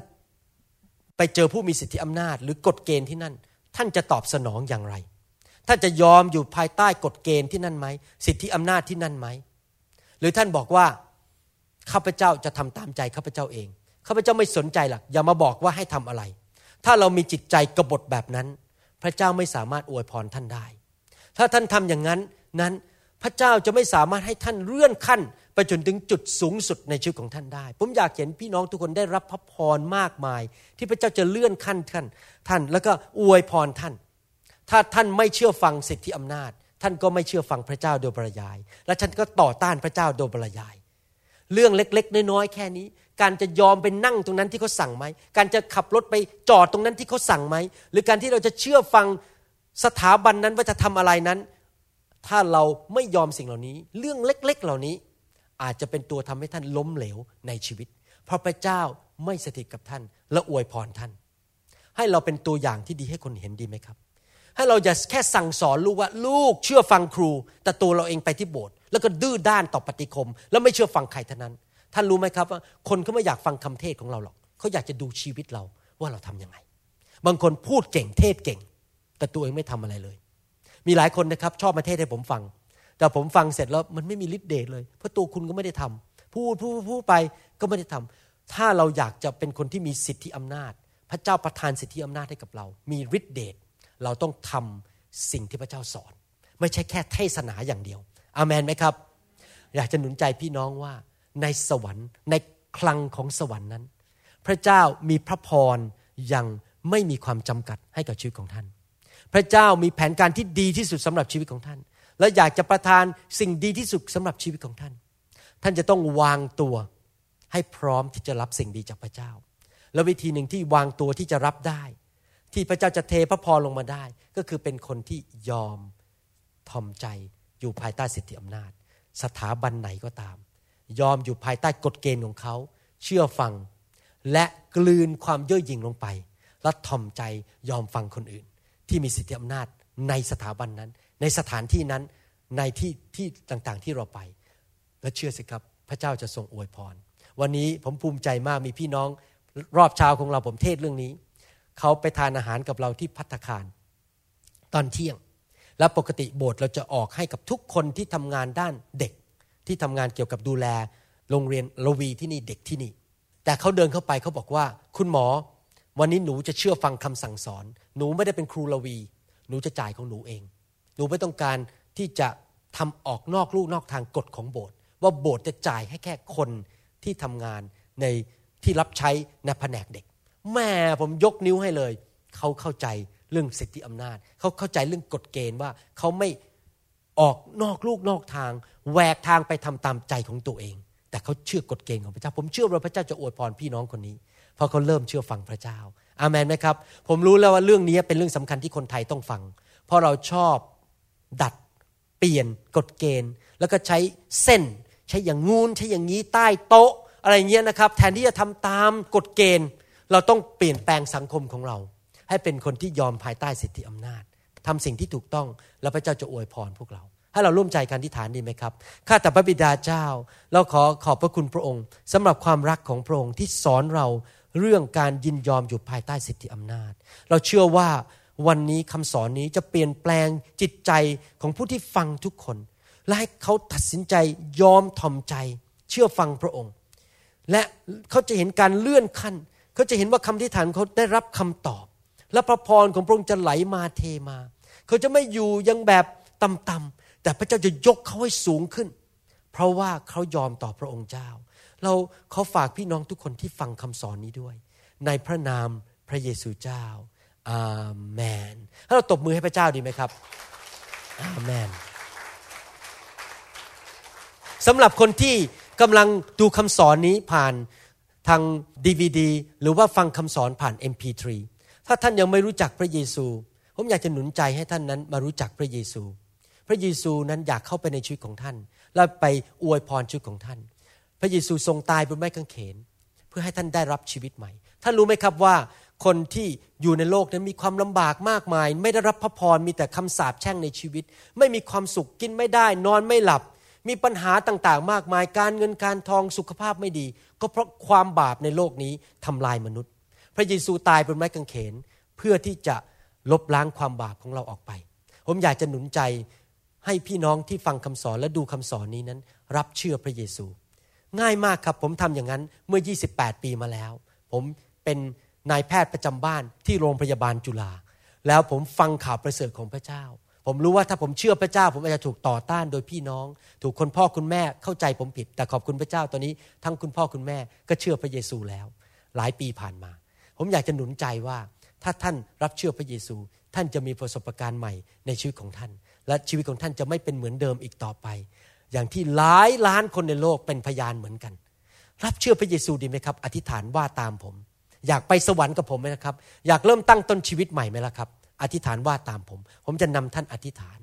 ไปเจอผู้มีสิทธิอำนาจ หรือกฎเกณฑ์ที่นั่น ท่านจะตอบสนองอย่างไร ท่านจะยอมอยู่ภายใต้กฎเกณฑ์ที่นั่นไหม สิทธิอำนาจที่นั่นไหม หรือท่านบอกว่า ข้าพเจ้าจะทำตามใจข้าพเจ้าเองข้าพเจ้าไม่สนใจหรอกอย่ามาบอกว่าให้ทำอะไร ถ้าเรามีจิตใจกบฏแบบนั้น พระเจ้าไม่สามารถอวยพรท่านได้ ถ้าท่านทำอย่างนั้นนั้นพระเจ้าจะไม่สามารถให้ท่านเลื่อนขั้นไปจนถึงจุดสูงสุดในชีวิตของท่านได้ ผมอยากเห็นพี่น้องทุกคนได้รับพระพรมากมาย ที่พระเจ้าจะเลื่อนขั้นท่านท่านแล้วก็อวยพรท่าน ถ้าท่านไม่เชื่อฟังสิทธิอำนาจ ท่านก็ไม่เชื่อฟังพระเจ้าโดยปริยาย และท่านก็ต่อต้านพระเจ้าโดยปริยาย เรื่องเล็ก ๆ น้อยๆแค่นี้ การจะยอมไปนั่งตรงนั้นที่เขาสั่งไหม การจะขับรถไปจอดตรงนั้นที่เขาสั่งไหม หรือการที่เราจะเชื่อฟังสถาบันนั้นว่าจะทำอะไรนั้น ถ้าเราไม่ยอมสิ่งเหล่านี้ เรื่องเล็ก ๆ เหล่านี้ อาจจะเป็นตัวทำให้ท่านล้มเหลวในชีวิต เพราะพระเจ้าไม่สถิตกับท่าน และอวยพรท่าน ให้เราเป็นตัวอย่างที่ดีให้คนเห็นดีไหมครับ ให้เราอย่าแค่สั่งสอนลูกว่าลูกเชื่อฟังครู แต่ตัวเราเองไปที่โบสถ์ แล้วก็ดื้อด้านต่อปฏิคม แล้วไม่เชื่อฟังใครท่านั้น ท่านรู้ไหมครับว่าคนเขาไม่อยากฟังคำเทศของเราหรอกเขาอยากจะดูชีวิตเราว่าเราทํำยังไง บางคนพูดเก่งเทศเก่ง แต่ตัวเองไม่ทำอะไรเลย มีหลายคนนะครับชอบมาเทศให้ผมฟัง แต่ผมฟังเสร็จแล้วมันไม่มีฤทธิ์เดชเลย เพราะตัวคุณก็ไม่ได้ทำพูดพูดพูดไปก็ไม่ได้ทำถ้าเราอยากจะเป็นคนที่มีสิทธิอำนาจ พระเจ้าประทานสิทธิอำนาจให้กับเรา มีฤทธิ์เดชเราต้องทำสิ่งที่พระเจ้าสอน ไม่ใช่แค่เทศนาอย่างเดียว อามนไหมครับ อยากจะหนุนใจพี่น้องว่าในสวรรค์ ในคลังของสวรรค์นั้น พระเจ้ามีพระพรยังไม่มีความจำกัดให้กับชีวิตของท่าน พระเจ้ามีแผนการที่ดีที่สุดสำหรับชีวิตของท่าน และอยากจะประทานสิ่งดีที่สุดสำหรับชีวิตของท่าน ท่านจะต้องวางตัวให้พร้อมที่จะรับสิ่งดีจากพระเจ้า และวิธีหนึ่งที่วางตัวที่จะรับได้ ที่พระเจ้าจะเทพระพรลงมาได้ ก็คือเป็นคนที่ยอมทอมใจ อยู่ภายใต้สิทธิอำนาจ สถาบันไหนก็ตาม ยอมอยู่ภายใต้กฎเกณฑ์ของเขา เชื่อฟัง และกลืนความเย่อหยิ่งลงไป และทอมใจยอมฟังคนอื่น ที่มีสิทธิอำนาจในสถาบันนั้น ในสถานที่นั้นในที่ที่ต่างๆที่เราไป และเชื่อสิครับ พระเจ้าจะทรงอวยพร วันนี้ผมภูมิใจมากมีพี่น้องรอบเช้าของเราผมเทศเรื่องนี้ เขาไปทานอาหารกับเราที่พัตคาร ตอนเที่ยง และปกติโบสถ์เราจะออกให้กับทุกคนที่ทำงานด้านเด็ก ที่ทำงานเกี่ยวกับดูแล โรงเรียนโรวีที่นี่เด็กที่นี่ แต่เขาเดินเข้าไปเขาบอกว่า คุณหมอ วันนี้หนูจะเชื่อฟังคำสั่งสอน หนูไม่ได้เป็นครูโรวี หนูจะจ่ายของหนูเอง หนูไม่ต้องการที่จะทำออกนอกลูกนอกทางกฎของโบสถ์ว่าโบสถ์จะจ่ายให้แค่คนที่ทำงานในที่รับใช้ในแผนกเด็กแม่ผมยกนิ้วให้เลย เขาเข้าใจ เรื่องสิทธิอำนาจ เขาเข้าใจเรื่องกฎเกณฑ์ว่าเขาไม่ออกนอกลูกนอกทางแหวกทางไปทำตามใจของตัวเอง แต่เขาเชื่อกฎเกณฑ์ของพระเจ้า ผมเชื่อว่าพระเจ้าจะอวยพรพี่น้องคนนี้ เพราะเขาเริ่มเชื่อฟังพระเจ้า อามันไหมครับ ผมรู้แล้วว่าเรื่องนี้เป็นเรื่องสำคัญที่คนไทยต้องฟัง เพราะเราชอบดัดเปลี่ยนกฎเกณฑ์ แล้วก็ใช้เส้น ใช้อย่างงูนใช้อย่างนี้ใต้โต๊ะ อะไรเงี้ยนะครับ แทนที่จะทำตามกฎเกณฑ์ เราต้องเปลี่ยนแปลงสังคมของเรา ให้เป็นคนที่ยอมภายใต้สิทธิอำนาจทำสิ่งที่ถูกต้องแล้วพระเจ้าจะอวยพรพวกเรา ให้เราร่วมใจกันที่ฐานดีไหมครับข้าแต่พระบิดาเจ้า เราขอขอบพระคุณพระองค์สำหรับความรักของพระองค์ที่สอนเราเรื่องการยินยอมอยู่ภายใต้สิทธิอำนาจ เราเชื่อว่าวันนี้คำสอนนี้จะเปลี่ยนแปลงจิตใจของผู้ที่ฟังทุกคน และให้เขาตัดสินใจยอมทอมใจ เชื่อฟังพระองค์ และเขาจะเห็นการเลื่อนขั้น เขาจะเห็นว่าคำที่ฐานเขาได้รับคำตอบ และพระพรของพระองค์จะไหลมาเทมา เขาจะไม่อยู่ยังแบบต่ำๆแต่พระเจ้าจะยกเขาให้สูงขึ้น เพราะว่าเขายอมต่อพระองค์เจ้า เราเขาฝากพี่น้องทุกคนที่ฟังคำสอนนี้ด้วย ในพระนามพระเยซูเจ้า อาเมนถ้าเราตบมือให้พระเจ้าดีไหมครับ อาเมนสำหรับคนที่กำลังดูคำสอนนี้ผ่านทางดีวดีหรือว่าฟังคำสอนผ่าน MP3 ถ้าท่านยังไม่รู้จักพระเยซู ผมอยากจะหนุนใจให้ท่านนั้นมารู้จักพระเยซู พระเยซูนั้นอยากเข้าไปในชีวิตของท่าน และไปอวยพรชีวิตของท่าน พระเยซูทรงตายบนไม้กางเขน เพื่อให้ท่านได้รับชีวิตใหม่ ท่านรู้ไหมครับว่าคนที่อยู่ในโลกนั้นมีความลำบากมากมาย ไม่ได้รับพระพรมีแต่คำสาปแช่งในชีวิต ไม่มีความสุขกินไม่ได้ นอนไม่หลับ มีปัญหาต่างๆ มากมาย การเงินการทองสุขภาพไม่ดี ก็เพราะความบาปในโลกนี้ทำลายมนุษย์ พระเยซูตายบนไม้กางเขน เพื่อที่จะลบล้างความบาปของเราออกไป ผมอยากจะหนุนใจให้พี่น้องที่ฟังคำสอนและดูคำสอนนี้นั้น รับเชื่อพระเยซู ง่ายมากครับผมทำอย่างนั้นเมื่อ 28 ปีมาแล้ว ผมเป็นนายแพทย์ประจำบ้านที่โรงพยาบาลจุฬาแล้วผมฟังข่าวประเสริฐของพระเจ้า ผมรู้ว่าถ้าผมเชื่อพระเจ้า ผมอาจจะถูกต่อต้านโดยพี่น้อง ถูกคนพ่อคุณแม่เข้าใจผมผิด แต่ขอบคุณพระเจ้าตอนนี้ ทั้งคุณพ่อคุณแม่ก็เชื่อพระเยซูแล้ว หลายปีผ่านมา ผมอยากจะหนุนใจว่าถ้าท่านรับเชื่อพระเยซู ท่านจะมีประสบการณ์ใหม่ในชีวิตของท่าน และชีวิตของท่านจะไม่เป็นเหมือนเดิมอีกต่อไป อย่างที่หลายล้านคนในโลกเป็นพยานเหมือนกัน รับเชื่อพระเยซูดีไหมครับ อธิษฐานว่าตามผม อยากไปสวรรค์กับผมไหมนะครับ อยากเริ่มตั้งต้นชีวิตใหม่ไหมล่ะครับ อธิษฐานว่าตามผม ผมจะนำท่านอธิษฐาน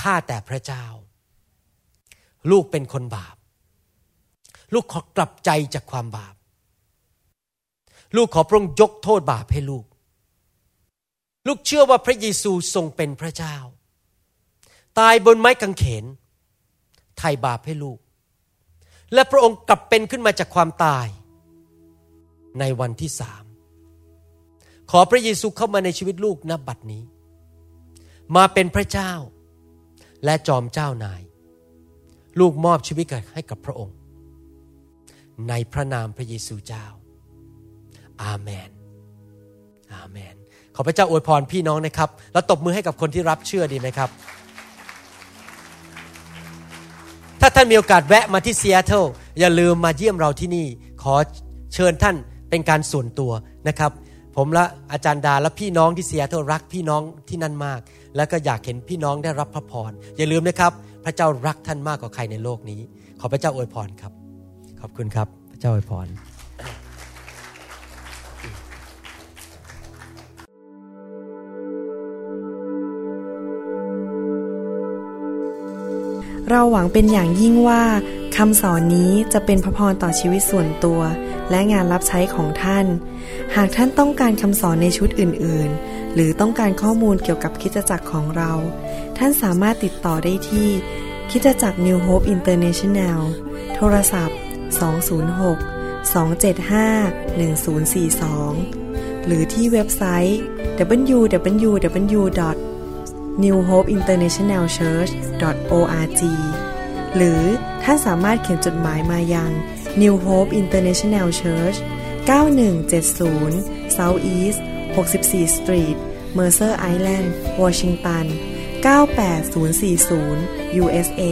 ข้าแต่พระเจ้า ลูกเป็นคนบาป ลูกขอกลับใจจากความบาป ลูกขอพระองค์ยกโทษบาปให้ลูก ลูกเชื่อว่าพระเยซูทรงเป็นพระเจ้า ตายบนไม้กางเขนไถ่บาปให้ลูก และพระองค์กลับเป็นขึ้นมาจากความตาย ในวันที่สามขอพระเยซูเข้ามาในชีวิตลูกณบัดนี้ มาเป็นพระเจ้า และจอมเจ้านาย ลูกมอบชีวิตให้กับพระองค์ ในพระนามพระเยซูเจ้า อาเมน อาเมน ขอพระเจ้าอวยพรพี่น้องนะครับ แล้วตบมือให้กับคนที่รับเชื่อดีไหมครับ ถ้าท่านมีโอกาสแวะมาที่ซีแอตเทิลอย่าลืมมาเยี่ยมเราที่นี่ ขอเชิญท่านเป็นการส่วนตัวนะครับ ผมและอาจารย์ดาและพี่น้องที่ซีแอตเทิลรักพี่น้องที่นั่นมาก แล้วก็อยากเห็นพี่น้องได้รับพระพร อย่าลืมนะครับ พระเจ้ารักท่านมากกว่าใครในโลกนี้ ขอพระเจ้าอวยพรครับ ขอบคุณครับ พระเจ้าอวยพร เราหวังเป็นอย่างยิ่งว่าคำสอนนี้จะเป็นพระพรต่อชีวิตส่วนตัว และงานรับใช้ของท่าน หากท่านต้องการคำสอนในชุดอื่น ๆ หรือต้องการข้อมูลเกี่ยวกับคิดจักรของเรา ท่านสามารถติดต่อได้ที่ คิดจักร New Hope International โทรศัพท์ 206 275 1042 หรือที่เว็บไซต์ www. newhopeinternationalchurch.org หรือท่านสามารถเขียนจดหมายมายัง New Hope International Church 9170 South East 64 Street Mercer Island Washington 98040 USA